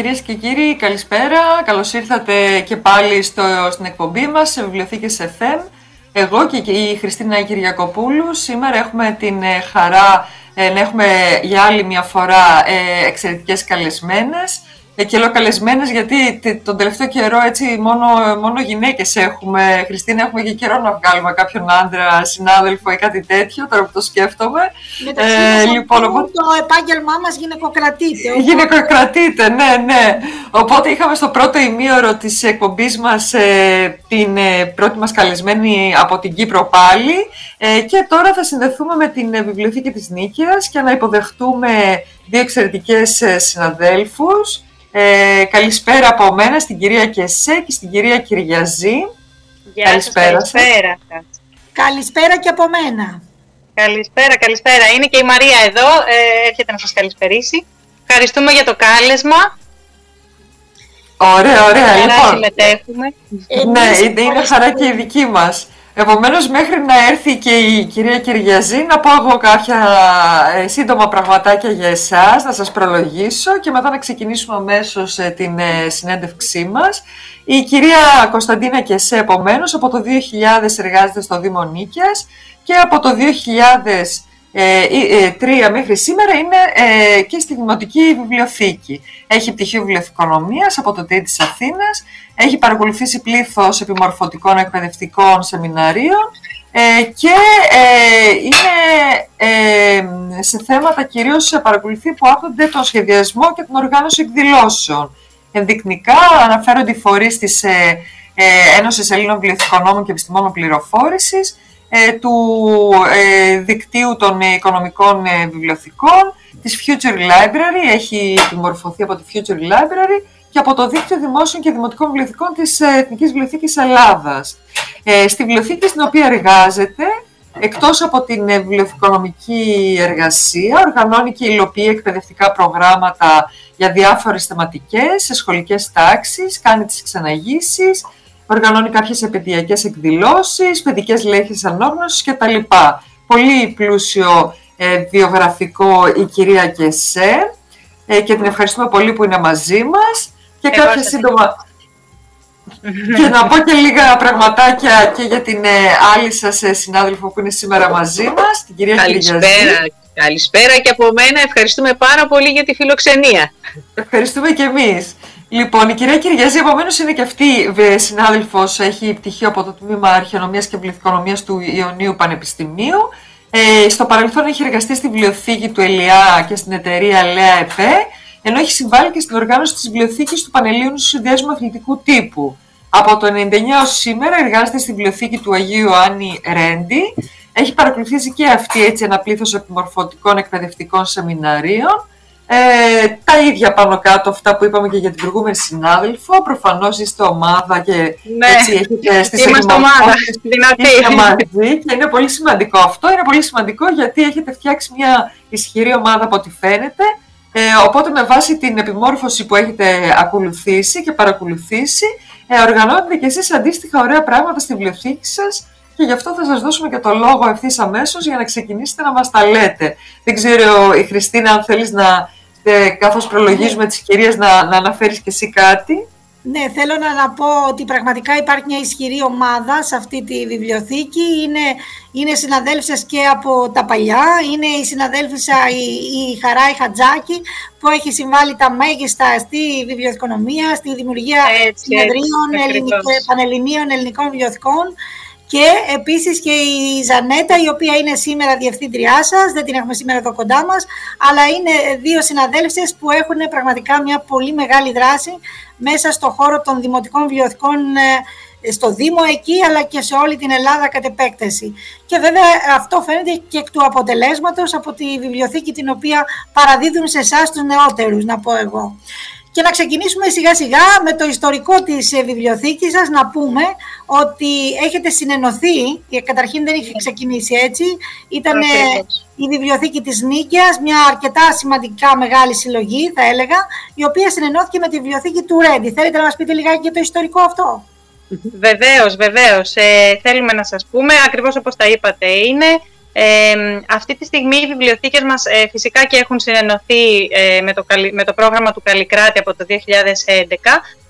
Κυρίες και κύριοι, καλησπέρα. Καλώς ήρθατε και πάλι στο, στην εκπομπή μας σε Βιβλιοθήκες FM. Εγώ και η Χριστίνα Κυριακοπούλου σήμερα έχουμε την ε, χαρά ε, να έχουμε για άλλη μια φορά ε, εξαιρετικές καλεσμένες και λέω καλεσμένε γιατί τον τελευταίο καιρό έτσι μόνο, μόνο γυναίκες έχουμε. Χριστίνα, έχουμε και καιρό να βγάλουμε κάποιον άντρα, συνάδελφο ή κάτι τέτοιο, τώρα που το σκέφτομαι. ε, λοιπόν, οπότε... Το επάγγελμά μας γυναικοκρατείται. Οπότε... Γυναικοκρατείται, ναι, ναι. Οπότε είχαμε στο πρώτο ημίωρο της εκπομπής μας ε, την ε, πρώτη μας καλεσμένη από την Κύπρο πάλι. Ε, και τώρα θα συνδεθούμε με την ε, Βιβλιοθήκη της Νίκαιας και να υποδεχτούμε δύο εξαιρετικές συναδέλφους. Ε, καλησπέρα από μένα στην κυρία Κεσέ και στην κυρία Κυριαζή. Γεια καλησπέρα σας, καλησπέρα Καλησπέρα και από μένα. Καλησπέρα, καλησπέρα. Είναι και η Μαρία εδώ, ε, έρχεται να σας καλησπερίσει. Ευχαριστούμε για το κάλεσμα. Ωραία, ωραία. Λοιπόν, συμμετέχουμε. ναι, είναι χαρά και η δική μας. Επομένως, μέχρι να έρθει και η κυρία Κυριαζή, να πω εγώ κάποια ε, σύντομα πραγματάκια για εσάς, να σας προλογίσω και μετά να ξεκινήσουμε αμέσως ε, την ε, συνέντευξή μας. Η κυρία Κωνσταντίνα Κεσέ, επομένως, από το 2000 εργάζεται στο Δήμο Νίκιας και από το 2003 μέχρι σήμερα είναι και στη Δημοτική Βιβλιοθήκη. Έχει πτυχίο βιβλιοθηκονομίας από το ΤΕΙ της Αθήνας έχει παρακολουθήσει πλήθος επιμορφωτικών εκπαιδευτικών σεμιναρίων ε, και ε, είναι ε, σε θέματα κυρίως σε παρακολουθεί που άπτονται τον σχεδιασμό και την οργάνωση εκδηλώσεων. Ενδεικτικά αναφέρονται οι φορείς της ε, ε, Ένωσης Ελλήνων Βιβλιοθηκονόμων και Επιστημόνων Πληροφόρησης, του δικτύου των οικονομικών βιβλιοθηκών, της Future Library, έχει επιμορφωθεί από τη Future Library και από το Δίκτυο Δημόσιων και Δημοτικών Βιβλιοθηκών της ε, Εθνικής Βιβλιοθήκης Ελλάδας. Ε, στη βιβλιοθήκη στην οποία εργάζεται, εκτός από την ε, βιβλιοθηκονομική εργασία, οργανώνει και υλοποιεί εκπαιδευτικά προγράμματα για διάφορες θεματικές, σε σχολικές τάξεις, κάνει τις ξαναγήσεις, οργανώνει κάποιες επαιδειακές εκδηλώσεις, παιδικές λέξεις ανόγνωσης κτλ. Πολύ πλούσιο ε, βιογραφικό η κυρία Κεσέ ε, και την ευχαριστούμε πολύ που είναι μαζί μας και κάποια σύντομα... και να πω και λίγα πραγματάκια και για την ε, άλλη σας ε, συνάδελφο που είναι σήμερα μαζί μας, την κυρία Καλησπέρα. Καλησπέρα και από μένα. Ευχαριστούμε πάρα πολύ για τη φιλοξενία. Ευχαριστούμε και εμείς. Λοιπόν, η κυρία Κυριαζή, επομένως είναι και αυτή συνάδελφος, έχει πτυχίο από το τμήμα Αρχαιονομίας και Βληθικονομία του Ιωνίου Πανεπιστημίου. Ε, στο παρελθόν έχει εργαστεί στη βιβλιοθήκη του ΕΛΙΑ και στην εταιρεία ΛΕΑ ΕΠΕ ενώ έχει συμβάλει και στην οργάνωση της βιβλιοθήκης του Πανελλήνου Συνδέσμου Αθλητικού Τύπου. Από το 1999 ως σήμερα εργάζεται στη βιβλιοθήκη του Αγίου Ιωάννη Ρέντι. Έχει παρακολουθήσει και αυτή έτσι ένα πλήθος επιμορφωτικών εκπαιδευτικών σεμιναρίων. Ε, τα ίδια πάνω κάτω αυτά που είπαμε και για την προηγούμενη συνάδελφο. Προφανώς είστε ομάδα και ναι, έτσι έχετε στις Είμαστε ομάδα, [laughs] δυνατή. μαζί και είναι πολύ σημαντικό αυτό. Είναι πολύ σημαντικό γιατί έχετε φτιάξει μια ισχυρή ομάδα από ό,τι φαίνεται ε, οπότε με βάση την επιμόρφωση που έχετε ακολουθήσει και παρακολουθήσει, ε, οργανώνετε και εσείς αντίστοιχα ωραία πράγματα στη βιβλιοθήκη σας και γι' αυτό θα σας δώσουμε και το λόγο ευθύς αμέσως για να ξεκινήσετε να μας τα λέτε. Δεν ξέρω η Χριστίνα αν θέλεις να, ε, καθώς προλογίζουμε τις κυρίες, να, να αναφέρεις και εσύ κάτι. Ναι, θέλω να, να πω ότι πραγματικά υπάρχει μια ισχυρή ομάδα σε αυτή τη βιβλιοθήκη. Είναι, είναι συναδέλφισες και από τα παλιά. Είναι η συναδέλφισσα η, η Χαράη Χατζάκη που έχει συμβάλει τα μέγιστα στη βιβλιοθηκονομία, στη δημιουργία συνεδρίων πανελληνίων ελληνικών βιβλιοθηκών. Και επίσης και η Ζανέτα, η οποία είναι σήμερα διευθύντριά σας, δεν την έχουμε σήμερα εδώ κοντά μας, αλλά είναι δύο συναδέλφισες που έχουν πραγματικά μια πολύ μεγάλη δράση μέσα στο χώρο των δημοτικών βιβλιοθηκών ε, στο Δήμο εκεί, αλλά και σε όλη την Ελλάδα κατ' επέκταση. Και βέβαια αυτό φαίνεται και εκ του αποτελέσματος από τη βιβλιοθήκη την οποία παραδίδουν σε εσάς τους νεότερους, να πω εγώ. Και να ξεκινήσουμε σιγά σιγά με το ιστορικό της ε, βιβλιοθήκης σας, να πούμε ότι έχετε συνενωθεί, ε, καταρχήν δεν είχε ξεκινήσει έτσι, ήταν η βιβλιοθήκη της Νίκαιας, μια αρκετά σημαντικά μεγάλη συλλογή θα έλεγα, η οποία συνενώθηκε με τη βιβλιοθήκη του Ρέντι. Θέλετε να μας πείτε λιγάκι για το ιστορικό αυτό; Βεβαίως, βεβαίως. Ε, θέλουμε να σας πούμε, ακριβώς όπως τα είπατε είναι, Ε, αυτή τη στιγμή οι βιβλιοθήκες μας ε, φυσικά και έχουν συνενωθεί ε, με, το, με το πρόγραμμα του Καλλικράτη από το 2011.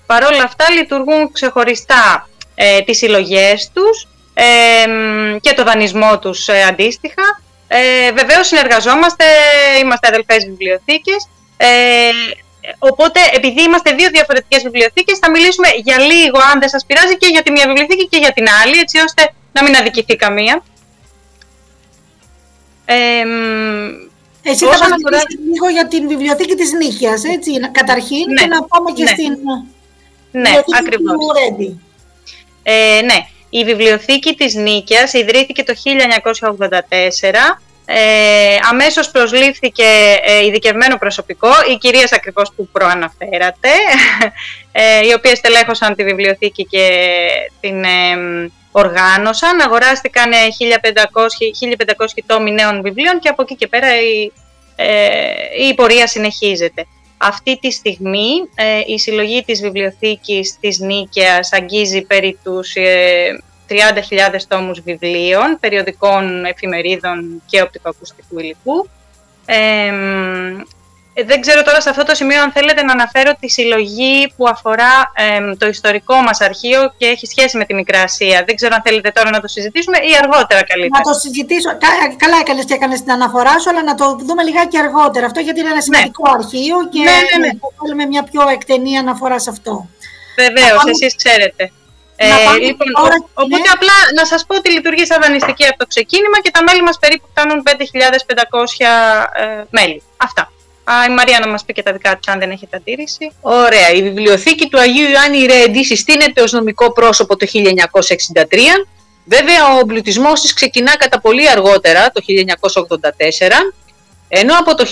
Παρ' όλα αυτά λειτουργούν ξεχωριστά ε, τις συλλογές τους ε, και το δανεισμό τους ε, αντίστοιχα. Ε, βεβαίως συνεργαζόμαστε, είμαστε αδελφές βιβλιοθήκες. Ε, οπότε, επειδή είμαστε δύο διαφορετικές βιβλιοθήκες, θα μιλήσουμε για λίγο, αν δεν σας πειράζει, και για τη μία βιβλιοθήκη και για την άλλη, έτσι ώστε να μην αδικηθεί καμία. Ε, Εσύ θα μας αφορά... λίγο για την βιβλιοθήκη της Νίκιας, έτσι, καταρχήν, ναι, και να πάμε και ναι. στην ναι, ακριβώς. του Ε, ναι, η βιβλιοθήκη της Νίκιας ιδρύθηκε το 1984 ε, αμέσως προσλήφθηκε ε, ειδικευμένο προσωπικό, οι κυρίες ακριβώς που προαναφέρατε, ε, οι οποίες τελέχωσαν τη βιβλιοθήκη και την ε, οργάνωσαν. Αγοράστηκαν 1500, 1500 τόμοι νέων βιβλίων και από εκεί και πέρα η, ε, η πορεία συνεχίζεται. Αυτή τη στιγμή ε, η συλλογή της βιβλιοθήκης της Νίκαιας αγγίζει περί τους 30.000 τόμους βιβλίων, περιοδικών, εφημερίδων και οπτικοακουστικού υλικού. Ε, δεν ξέρω τώρα σε αυτό το σημείο αν θέλετε να αναφέρω τη συλλογή που αφορά το ιστορικό μας αρχείο και έχει σχέση με τη Μικρά Ασία. Δεν ξέρω αν θέλετε τώρα να το συζητήσουμε ή αργότερα καλύτερα. Να το συζητήσω. Καλά έκανες και έκανες την αναφορά σου, αλλά να το δούμε λιγάκι αργότερα. Αυτό γιατί είναι ένα ναι. σημαντικό αρχείο και ναι, ναι, ναι. θέλουμε μια πιο εκτενή αναφορά σε αυτό. Βεβαίως, εσείς ξέρετε. Ε, λοιπόν, οπότε ναι. απλά να σας πω ότι λειτουργεί σαν δανειστική από το ξεκίνημα και τα μέλη μας περίπου φτάνουν 5.500 ε, μέλη. Αυτά. Α, η Μαρία να μας πει και τα δικά της αν δεν έχετε αντίρρηση. Ωραία. Η βιβλιοθήκη του Αγίου Ιωάννη Ρέντι συστήνεται ως νομικό πρόσωπο το 1963. Βέβαια ο εμπλουτισμός της ξεκινά κατά πολύ αργότερα, το 1984, ενώ από το 1995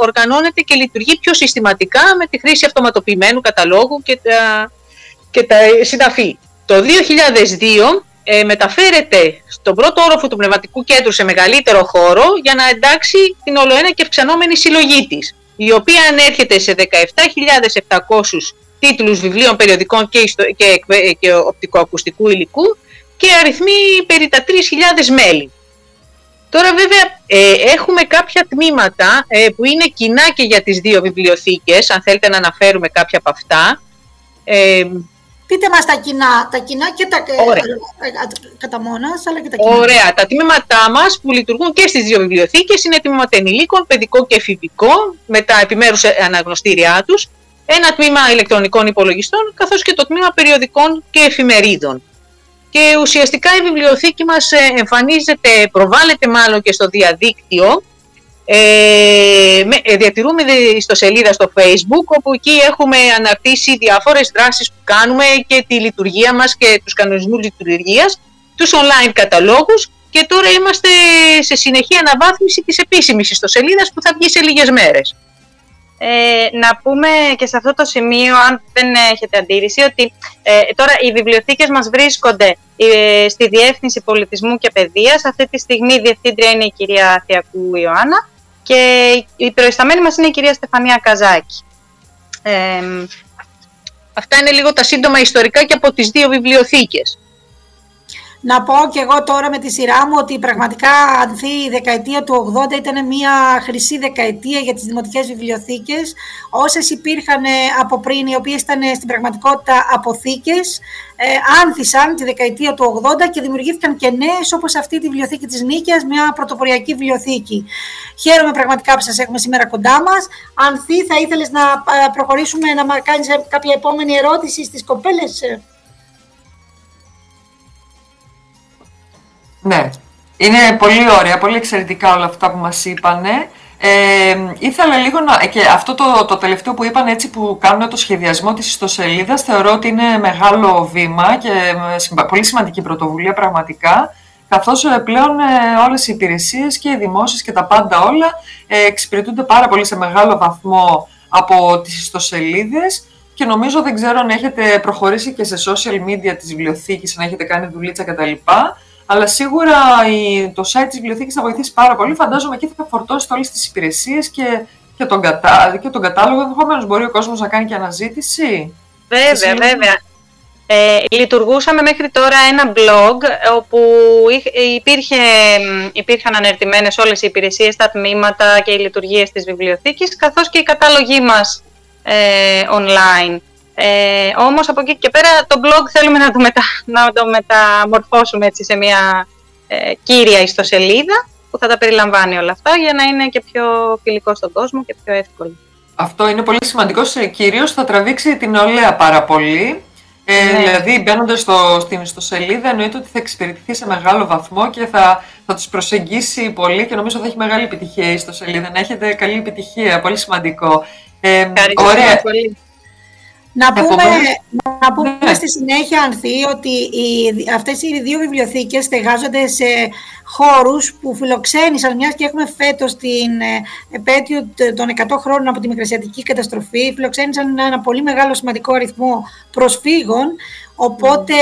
οργανώνεται και λειτουργεί πιο συστηματικά με τη χρήση αυτοματοποιημένου καταλόγου και τα και τα συναφή. Το 2002 ε, μεταφέρεται στον πρώτο όροφο του πνευματικού κέντρου σε μεγαλύτερο χώρο για να εντάξει την ολοένα και αυξανόμενη συλλογή της, η οποία ανέρχεται σε 17.700 τίτλους βιβλίων, περιοδικών και, και, και οπτικοακουστικού υλικού και αριθμεί περί τα 3.000 μέλη. Τώρα βέβαια ε, έχουμε κάποια τμήματα ε, που είναι κοινά και για τις δύο βιβλιοθήκες, αν θέλετε να αναφέρουμε κάποια από αυτά. Ε, Πείτε μας τα κοινά, τα κοινά και τα Ωραία. Ε, ε, κατά μόνας, αλλά και τα κοινά. Ωραία. Τα τμήματά μας που λειτουργούν και στις δύο βιβλιοθήκες είναι τμήματα ενηλίκων, παιδικό και εφηβικό, με τα επιμέρους ε, αναγνωστήριά τους, ένα τμήμα ηλεκτρονικών υπολογιστών, καθώς και το τμήμα περιοδικών και εφημερίδων. Και ουσιαστικά η βιβλιοθήκη μας εμφανίζεται, προβάλλεται μάλλον και στο διαδίκτυο, ε, ε, διατηρούμε ιστοσελίδα στο facebook όπου εκεί έχουμε αναρτήσει διάφορες δράσεις που κάνουμε και τη λειτουργία μας και τους κανονισμούς λειτουργίας, τους online καταλόγους και τώρα είμαστε σε συνεχή αναβάθμιση της επίσημης ιστοσελίδας που θα βγει σε λίγες μέρες. Ε, να πούμε και σε αυτό το σημείο, αν δεν έχετε αντίρρηση, ότι ε, τώρα οι βιβλιοθήκες μας βρίσκονται ε, στη Διεύθυνση Πολιτισμού και Παιδείας. Αυτή τη στιγμή η διευθύντρια είναι η κυρία Θεακού Ιωάννα και η προϊσταμένη μας είναι η κυρία Στεφανία Καζάκη. Ε, αυτά είναι λίγο τα σύντομα ιστορικά και από τις δύο βιβλιοθήκες. Να πω και εγώ τώρα με τη σειρά μου ότι πραγματικά αυτή η δεκαετία του 80 ήταν μια χρυσή δεκαετία για τις δημοτικές βιβλιοθήκες. Όσες υπήρχαν ε, από πριν, οι οποίες ήταν ε, στην πραγματικότητα αποθήκες, ε, άνθησαν τη δεκαετία του 80 και δημιουργήθηκαν και νέες όπως αυτή τη βιβλιοθήκη της Νίκαιας, μια πρωτοποριακή βιβλιοθήκη. Χαίρομαι πραγματικά που σας έχουμε σήμερα κοντά μας. Ανθή, θα ήθελες να ε, προχωρήσουμε να κάνεις κάποια επόμενη ερώτηση στις κοπέλες. Ναι, είναι πολύ ωραία, πολύ εξαιρετικά όλα αυτά που μας είπανε. Ε, ήθελα λίγο να... και αυτό το, το τελευταίο που είπαν έτσι που κάνουν το σχεδιασμό της ιστοσελίδας θεωρώ ότι είναι μεγάλο βήμα και πολύ σημαντική πρωτοβουλία πραγματικά καθώς ε, πλέον ε, όλες οι υπηρεσίες και οι δημόσιες και τα πάντα όλα ε, εξυπηρετούνται πάρα πολύ σε μεγάλο βαθμό από τις ιστοσελίδες και νομίζω δεν ξέρω αν έχετε προχωρήσει και σε social media της βιβλιοθήκης, αν έχετε κάνει δουλίτσα κτλ. Αλλά σίγουρα η, το site της βιβλιοθήκης θα βοηθήσει πάρα πολύ. Φαντάζομαι εκεί θα φορτώσετε όλες τις υπηρεσίες και, και, τον, κατα, και τον κατάλογο. Ενδεχομένως μπορεί ο κόσμος να κάνει και αναζήτηση. Βέβαια, βέβαια. Ε, λειτουργούσαμε μέχρι τώρα ένα blog όπου υπήρχε, υπήρχαν ανερτημένες όλες οι υπηρεσίες, τα τμήματα και οι λειτουργίες της βιβλιοθήκης καθώς και οι κατάλογοι μας ε, online. Ε, όμως από εκεί και πέρα το blog θέλουμε να το, μετα, να το μεταμορφώσουμε έτσι σε μια ε, κύρια ιστοσελίδα που θα τα περιλαμβάνει όλα αυτά για να είναι και πιο φιλικό στον κόσμο και πιο εύκολο. Αυτό είναι πολύ σημαντικό, κυρίως θα τραβήξει την νεολαία πάρα πολύ. Ε, ναι. Δηλαδή, μπαίνοντας στο, στην ιστοσελίδα, εννοείται ότι θα εξυπηρετηθεί σε μεγάλο βαθμό και θα, θα τους προσεγγίσει πολύ και νομίζω θα έχει μεγάλη επιτυχία η ιστοσελίδα. Να έχετε καλή επιτυχία, πολύ σημαντικό. Ε, ωραία. Πολύ. Να πούμε, να πούμε ναι. στη συνέχεια, Ανθή, ότι οι, αυτές οι δύο βιβλιοθήκες στεγάζονται σε χώρους που φιλοξένησαν, μιας και έχουμε φέτος την ε, επέτειο των 100 χρόνων από τη Μικρασιατική καταστροφή, φιλοξένησαν ένα πολύ μεγάλο σημαντικό αριθμό προσφύγων, Οπότε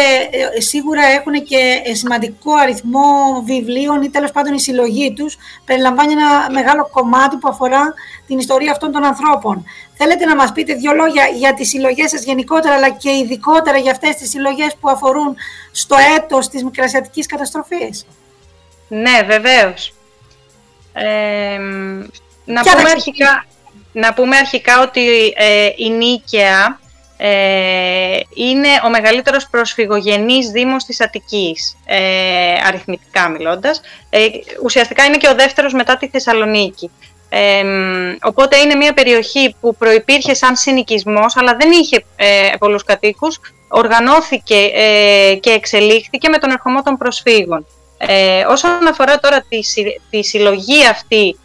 ε, σίγουρα έχουν και ε, σημαντικό αριθμό βιβλίων ή τέλος πάντων η συλλογή τους περιλαμβάνει ένα μεγάλο κομμάτι που αφορά την ιστορία αυτών των ανθρώπων. Θέλετε να μας πείτε δύο λόγια για τις συλλογές σας γενικότερα αλλά και ειδικότερα για αυτές τις συλλογές που αφορούν στο έτος της μικρασιατικής καταστροφής; Ναι, βεβαίως. να, πούμε αρχικά, να πούμε αρχικά ότι ε, η Νίκαια ε, είναι ο μεγαλύτερος προσφυγογενής δήμος της Αττικής, ε, αριθμητικά μιλώντας. Ε, ουσιαστικά είναι και ο δεύτερος μετά τη Θεσσαλονίκη. Ε, οπότε είναι μια περιοχή που προϋπήρχε σαν συνοικισμός, αλλά δεν είχε ε, πολλούς κατοίκους, οργανώθηκε ε, και εξελίχθηκε με τον ερχομό των προσφύγων. Ε, όσον αφορά τώρα τη, τη συλλογή αυτή,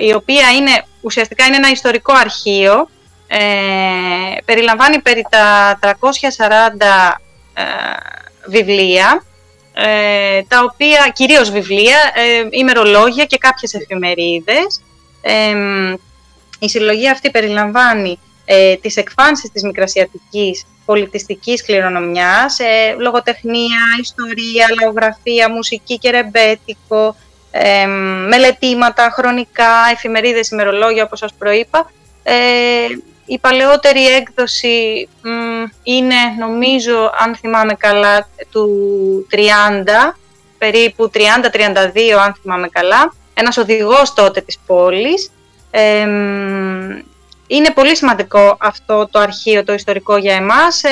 η οποία είναι, ουσιαστικά είναι ένα ιστορικό αρχείο, ε, περιλαμβάνει περί τα 340 ε, βιβλία, ε, τα οποία, κυρίως βιβλία, ε, ημερολόγια και κάποιες εφημερίδες. η συλλογή αυτή περιλαμβάνει ε, τις εκφάνσεις της μικρασιατικής πολιτιστικής κληρονομιάς, ε, λογοτεχνία, ιστορία, λαογραφία, μουσική και ρεμπέτικο, ε, μελετήματα, χρονικά, εφημερίδες, ημερολόγια όπως σας προείπα, ε, η παλαιότερη έκδοση είναι, νομίζω, αν θυμάμαι καλά, του 30, περίπου 30-32, αν θυμάμαι καλά. Ένας οδηγός τότε της πόλης. είναι πολύ σημαντικό αυτό το αρχείο, το ιστορικό για εμάς ε,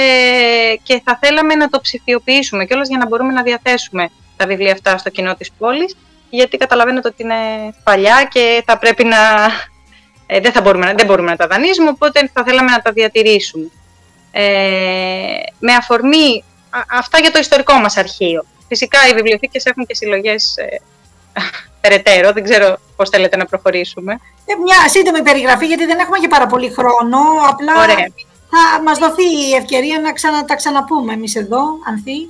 και θα θέλαμε να το ψηφιοποιήσουμε κιόλας για να μπορούμε να διαθέσουμε τα βιβλία αυτά στο κοινό της πόλης γιατί καταλαβαίνετε ότι είναι παλιά και θα πρέπει να ε, δεν, θα μπορούμε, δεν μπορούμε να τα δανείσουμε, οπότε θα θέλαμε να τα διατηρήσουμε. Ε, με αφορμή αυτά για το ιστορικό μας αρχείο. Φυσικά οι βιβλιοθήκες έχουν και συλλογές ε, [laughs] περαιτέρω, δεν ξέρω πώς θέλετε να προχωρήσουμε. Ε, μια σύντομη περιγραφή, γιατί δεν έχουμε και πάρα πολύ χρόνο, απλά Ωραία. θα μας δοθεί η ευκαιρία να ξανα, τα ξαναπούμε εμείς εδώ, Ανθή.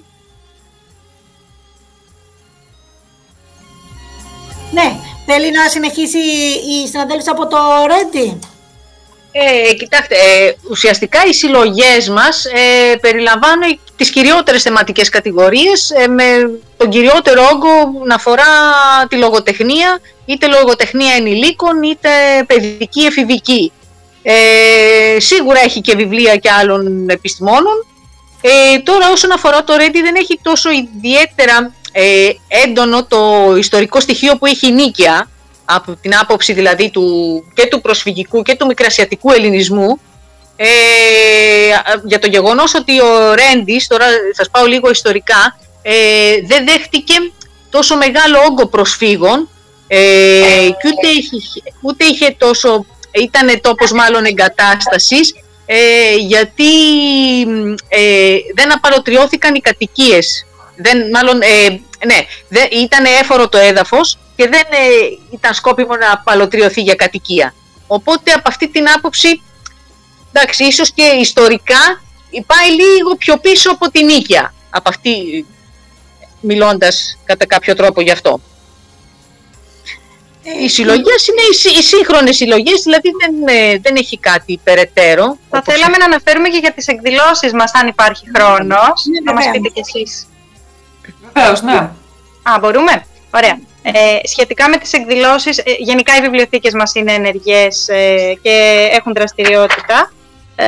Ναι, Θέλει να συνεχίσει η συναδέλφισσα από το Ρέντι. Ε, κοιτάξτε, ε, ουσιαστικά οι συλλογές μας ε, περιλαμβάνουν τις κυριότερες θεματικές κατηγορίες ε, με τον κυριότερο όγκο να αφορά τη λογοτεχνία, είτε λογοτεχνία ενηλίκων είτε παιδική εφηβική. Ε, σίγουρα έχει και βιβλία και άλλων επιστημόνων. Ε, τώρα όσον αφορά το Ρέντι δεν έχει τόσο ιδιαίτερα ε, έντονο το ιστορικό στοιχείο που έχει η Νίκαια, από την άποψη δηλαδή του, και του προσφυγικού και του μικρασιατικού ελληνισμού, ε, για το γεγονός ότι ο Ρέντις, τώρα σας πάω λίγο ιστορικά, ε, δεν δέχτηκε τόσο μεγάλο όγκο προσφύγων ε, και ούτε είχε, ούτε είχε τόσο, ήταν τόπος μάλλον εγκατάστασης, ε, γιατί ε, δεν απαλωτριώθηκαν οι κατοικίες δεν, μάλλον, ε, ναι, δεν, ήταν έφορο το έδαφος και δεν ε, ήταν σκόπιμο να παλωτριωθεί για κατοικία. Οπότε από αυτή την άποψη, εντάξει, ίσως και ιστορικά πάει λίγο πιο πίσω από την Νίκαια, από αυτή, μιλώντας κατά κάποιο τρόπο γι' αυτό. Οι συλλογές είναι οι σύγχρονες συλλογές, δηλαδή δεν, ε, δεν έχει κάτι περαιτέρω. Θα θέλαμε να αναφέρουμε και για τις εκδηλώσεις μας, αν υπάρχει χρόνος. Ναι, να μας πείτε κι εσείς. Βεβαίως, ναι. Α, μπορούμε; Ωραία. Ε, σχετικά με τις εκδηλώσεις, ε, γενικά οι βιβλιοθήκες μας είναι ενεργές ε, και έχουν δραστηριότητα. Ε,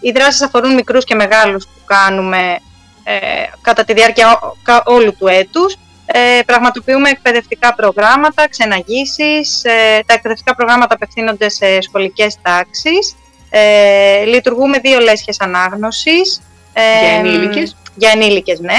οι δράσεις αφορούν μικρούς και μεγάλους που κάνουμε ε, κατά τη διάρκεια όλου του έτους. Ε, πραγματοποιούμε εκπαιδευτικά προγράμματα, ξεναγήσεις. Ε, τα εκπαιδευτικά προγράμματα απευθύνονται σε σχολικές τάξεις. Ε, λειτουργούμε δύο λέσχες ανάγνωσης. Ε, για ενήλικες. Για ενήλικες, ναι.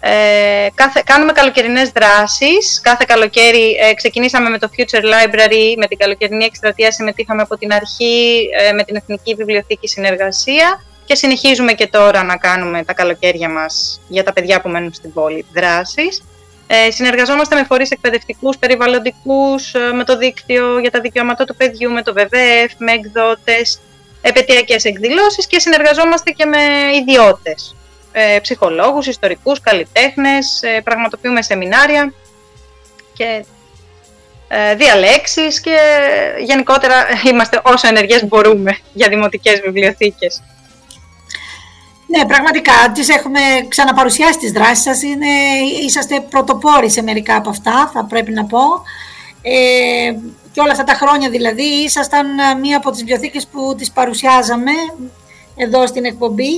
Ε, κάθε, κάνουμε καλοκαιρινές δράσεις. Κάθε καλοκαίρι ε, ξεκινήσαμε με το Future Library, με την καλοκαιρινή εκστρατεία συμμετείχαμε από την αρχή ε, με την Εθνική Βιβλιοθήκη Συνεργασία και συνεχίζουμε και τώρα να κάνουμε τα καλοκαίρια μας για τα παιδιά που μένουν στην πόλη δράσεις. Ε, συνεργαζόμαστε με φορείς εκπαιδευτικούς, περιβαλλοντικούς, ε, με το δίκτυο για τα δικαιώματα του παιδιού, με το WWF, με εκδότες, επαιτειακές εκδηλώσεις και συνεργαζόμαστε και με ιδιώτες, ε, ψυχολόγους, ιστορικούς, καλλιτέχνες, ε, πραγματοποιούμε σεμινάρια και ε, διαλέξεις και γενικότερα είμαστε όσο ενεργές μπορούμε για δημοτικές βιβλιοθήκες. Ναι, πραγματικά τις έχουμε ξαναπαρουσιάσει τις δράσεις σας. Είναι, είσαστε πρωτοπόροι σε μερικά από αυτά, θα πρέπει να πω. Ε, και όλα αυτά τα χρόνια δηλαδή ήσασταν μία από τις βιβλιοθήκες που τις παρουσιάζαμε εδώ στην εκπομπή.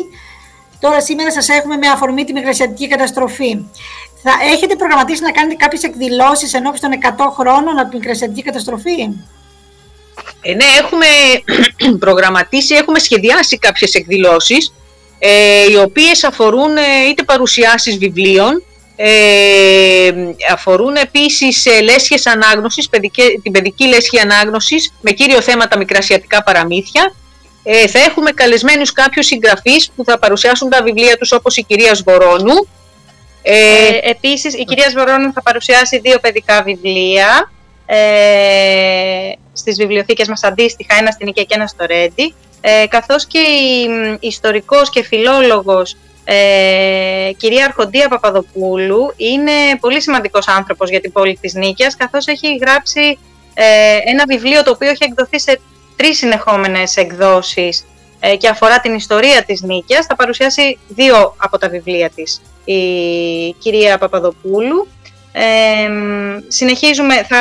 Τώρα σήμερα σας έχουμε με αφορμή τη μικρασιατική καταστροφή. Θα έχετε προγραμματίσει να κάνετε κάποιες εκδηλώσεις ενώπιση των 100 χρόνων από την μικρασιατική καταστροφή; Ε, ναι, έχουμε [clears throat] προγραμματίσει, έχουμε σχεδιάσει κάποιες εκδηλώσεις ε, οι οποίες αφορούν ε, είτε παρουσιάσεις βιβλίων, ε, αφορούν επίσης ε, λέσχες ανάγνωσης, παιδική, την παιδική λέσχη ανάγνωσης με κύριο θέμα τα μικρασιατικά παραμύθια. Ε, θα έχουμε καλεσμένους κάποιους συγγραφείς που θα παρουσιάσουν τα βιβλία τους όπως η κυρία Σβορώνου. Ε, ε, επίσης η κυρία Σβορώνου θα παρουσιάσει δύο παιδικά βιβλία ε, στις βιβλιοθήκες μας αντίστοιχα, ένα στην Οικία και ένα στο Ρέντι ε, καθώς και η ιστορικός και φιλόλογος ε, κυρία Αρχοντία Παπαδοπούλου είναι πολύ σημαντικός άνθρωπος για την πόλη της Νίκαιας, καθώς έχει γράψει ε, ένα βιβλίο το οποίο έχει εκδοθεί σε τρεις συνεχόμενες εκδόσεις ε, και αφορά την ιστορία της Νίκαιας. Θα παρουσιάσει δύο από τα βιβλία της η κυρία Παπαδοπούλου. Ε, συνεχίζουμε, θα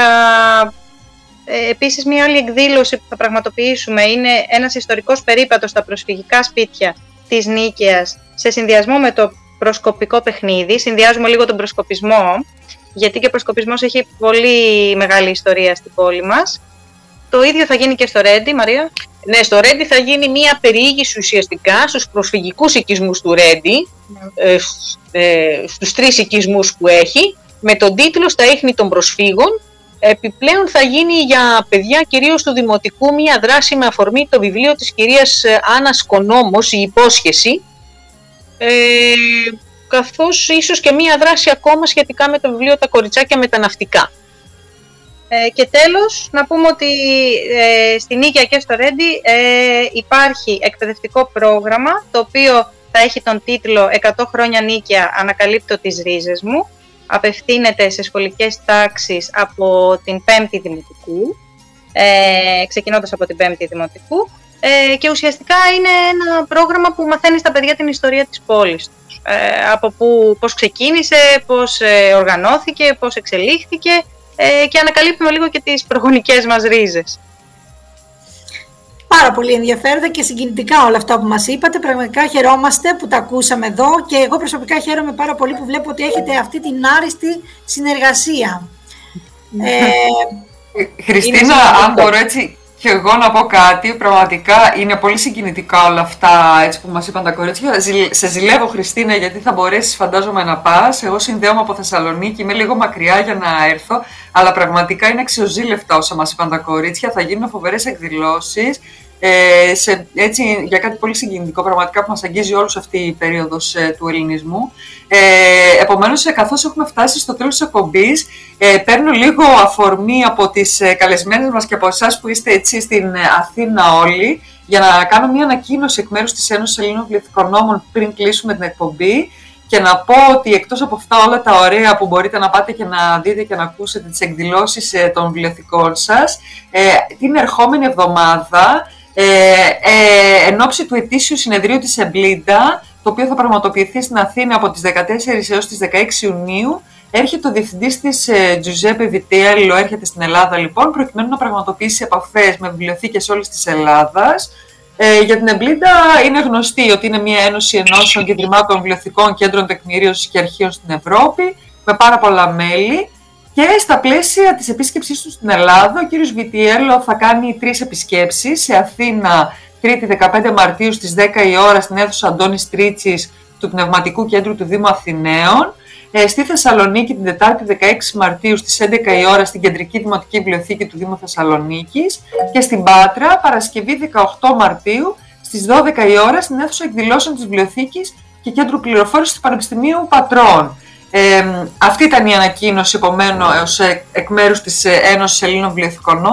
ε, επίσης, μια άλλη εκδήλωση που θα πραγματοποιήσουμε είναι ένας ιστορικός περίπατος στα προσφυγικά σπίτια της Νίκαιας σε συνδυασμό με το προσκοπικό παιχνίδι. Συνδυάζουμε λίγο τον προσκοπισμό, γιατί και ο προσκοπισμός έχει πολύ μεγάλη ιστορία στην πόλη μας. Το ίδιο θα γίνει και στο Ρέντι, Μαρία. Ναι, στο Ρέντι θα γίνει μια περιήγηση ουσιαστικά στους προσφυγικούς οικισμούς του Ρέντι, ναι. ε, στους τρεις οικισμούς που έχει, με τον τίτλο «Στα ίχνη των προσφύγων» Επιπλέον θα γίνει για παιδιά κυρίως του Δημοτικού μια δράση με αφορμή το βιβλίο της κυρίας ε, Άννας Κονόμος, η υπόσχεση, ε, καθώς ίσως και μια δράση ακόμα σχετικά με το βιβλίο «Τα κοριτσάκια μεταναυτικά». Ε, και τέλος, να πούμε ότι ε, στην Νίκαια και στο Ρέντι ε, υπάρχει εκπαιδευτικό πρόγραμμα, το οποίο θα έχει τον τίτλο «100 χρόνια Νίκαια, ανακαλύπτω τις ρίζες μου», απευθύνεται σε σχολικές τάξεις από την 5η Δημοτικού, ε, ξεκινώντας από την 5η Δημοτικού ε, και ουσιαστικά είναι ένα πρόγραμμα που μαθαίνει στα παιδιά την ιστορία της πόλης τους. Ε, από που, πώς ξεκίνησε, πώς ε, οργανώθηκε, πώς εξελίχθηκε ε, και ανακαλύπτουμε λίγο και τις προγονικές μας ρίζες πάρα πολύ ενδιαφέροντα και συγκινητικά όλα αυτά που μας είπατε. Πραγματικά χαιρόμαστε που τα ακούσαμε εδώ και εγώ προσωπικά χαίρομαι πάρα πολύ που βλέπω ότι έχετε αυτή την άριστη συνεργασία. ε, Χριστίνα, αν μπορώ έτσι και εγώ να πω κάτι, πραγματικά είναι πολύ συγκινητικά όλα αυτά έτσι, που μας είπαν τα κορίτσια. Σε ζηλεύω Χριστίνα γιατί θα μπορέσεις φαντάζομαι να πας. Εγώ συνδέομαι από Θεσσαλονίκη, είμαι λίγο μακριά για να έρθω. Αλλά πραγματικά είναι αξιοζήλευτα όσα μας είπαν τα κορίτσια. Θα γίνουν φοβερές εκδηλώσεις ε, σε, έτσι, για κάτι πολύ συγκινητικό πραγματικά που μας αγγίζει όλους αυτή η περίοδος ε, του ελληνισμού. Ε, επομένως, ε, καθώς έχουμε φτάσει στο τέλος της εκπομπής, ε, παίρνω λίγο αφορμή από τις ε, καλεσμένες μας και από εσάς που είστε έτσι στην Αθήνα όλοι, για να κάνω μια ανακοίνωση εκ μέρους της Ένωσης Ελλήνων Βιβλιοθηκονόμων πριν κλείσουμε την εκπομπή και να πω ότι εκτός από αυτά όλα τα ωραία που μπορείτε να πάτε και να δείτε και να ακούσετε τις εκδηλώσεις των βιβλιοθηκών σας, την ερχόμενη εβδομάδα ε, ε, εν όψει του ετήσιου συνεδρίου της EBLIDA, το οποίο θα πραγματοποιηθεί στην Αθήνα από τις 14 έως τις 16 Ιουνίου, έρχεται ο διευθυντής της ε, Τζουζέπε Βιτιέλο, έρχεται στην Ελλάδα λοιπόν, προκειμένου να πραγματοποιήσει επαφές με βιβλιοθήκες όλης της Ελλάδας, Ε, για την EBLIDA είναι γνωστή ότι είναι μια ένωση ενώσεων και ιδρυμάτων βιβλιοθηκών κέντρων τεκμηρίωσης και αρχείων στην Ευρώπη, με πάρα πολλά μέλη. Και στα πλαίσια της επίσκεψής του στην Ελλάδα, ο κύριος Βιτιέλο θα κάνει τρεις επισκέψεις σε Αθήνα 3η 15 Μαρτίου στις 10 η ώρα στην αίθουσα Αντώνης Τρίτσης του Πνευματικού Κέντρου του Δήμου Αθηναίων, ε, στη Θεσσαλονίκη την Τετάρτη 16 Μαρτίου στις 11 η ώρα στην Κεντρική Δημοτική Βιβλιοθήκη του Δήμου Θεσσαλονίκης και στην Πάτρα Παρασκευή 18 Μαρτίου στις 12 η ώρα στην αίθουσα εκδηλώσεων της Βιβλιοθήκης και Κέντρου Πληροφόρησης του Πανεπιστημίου Πατρών. Ε, αυτή ήταν η ανακοίνωση επομένω ε, εκ μέρους της ε, Ένωσης Ελλήνων Βιβλιοθηκών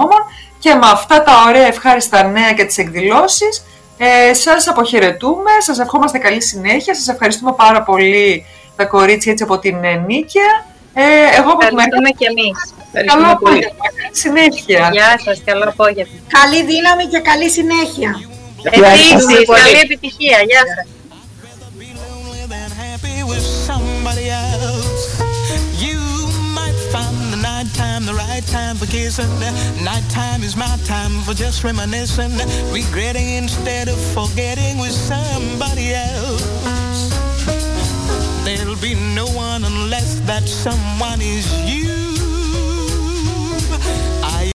και με αυτά τα ωραία ευχάριστα νέα και τις εκδηλώσεις ε, σας αποχαιρετούμε, σας ευχόμαστε καλή συνέχεια, σας ευχαριστούμε πάρα πολύ τα κορίτσια έτσι από την ε, Νίκαια. Ε, εγώ Ευχαριστούμε και εμείς. Καλό απόγευμα, καλή συνέχεια. Γεια σας, καλό απόγευμα. Καλή δύναμη και καλή συνέχεια. Επίσης, καλή επιτυχία. Γεια σας. Time, the right time for kissing. Nighttime is my time for just reminiscing, regretting instead of forgetting with somebody else. There'll be no one unless that someone is you.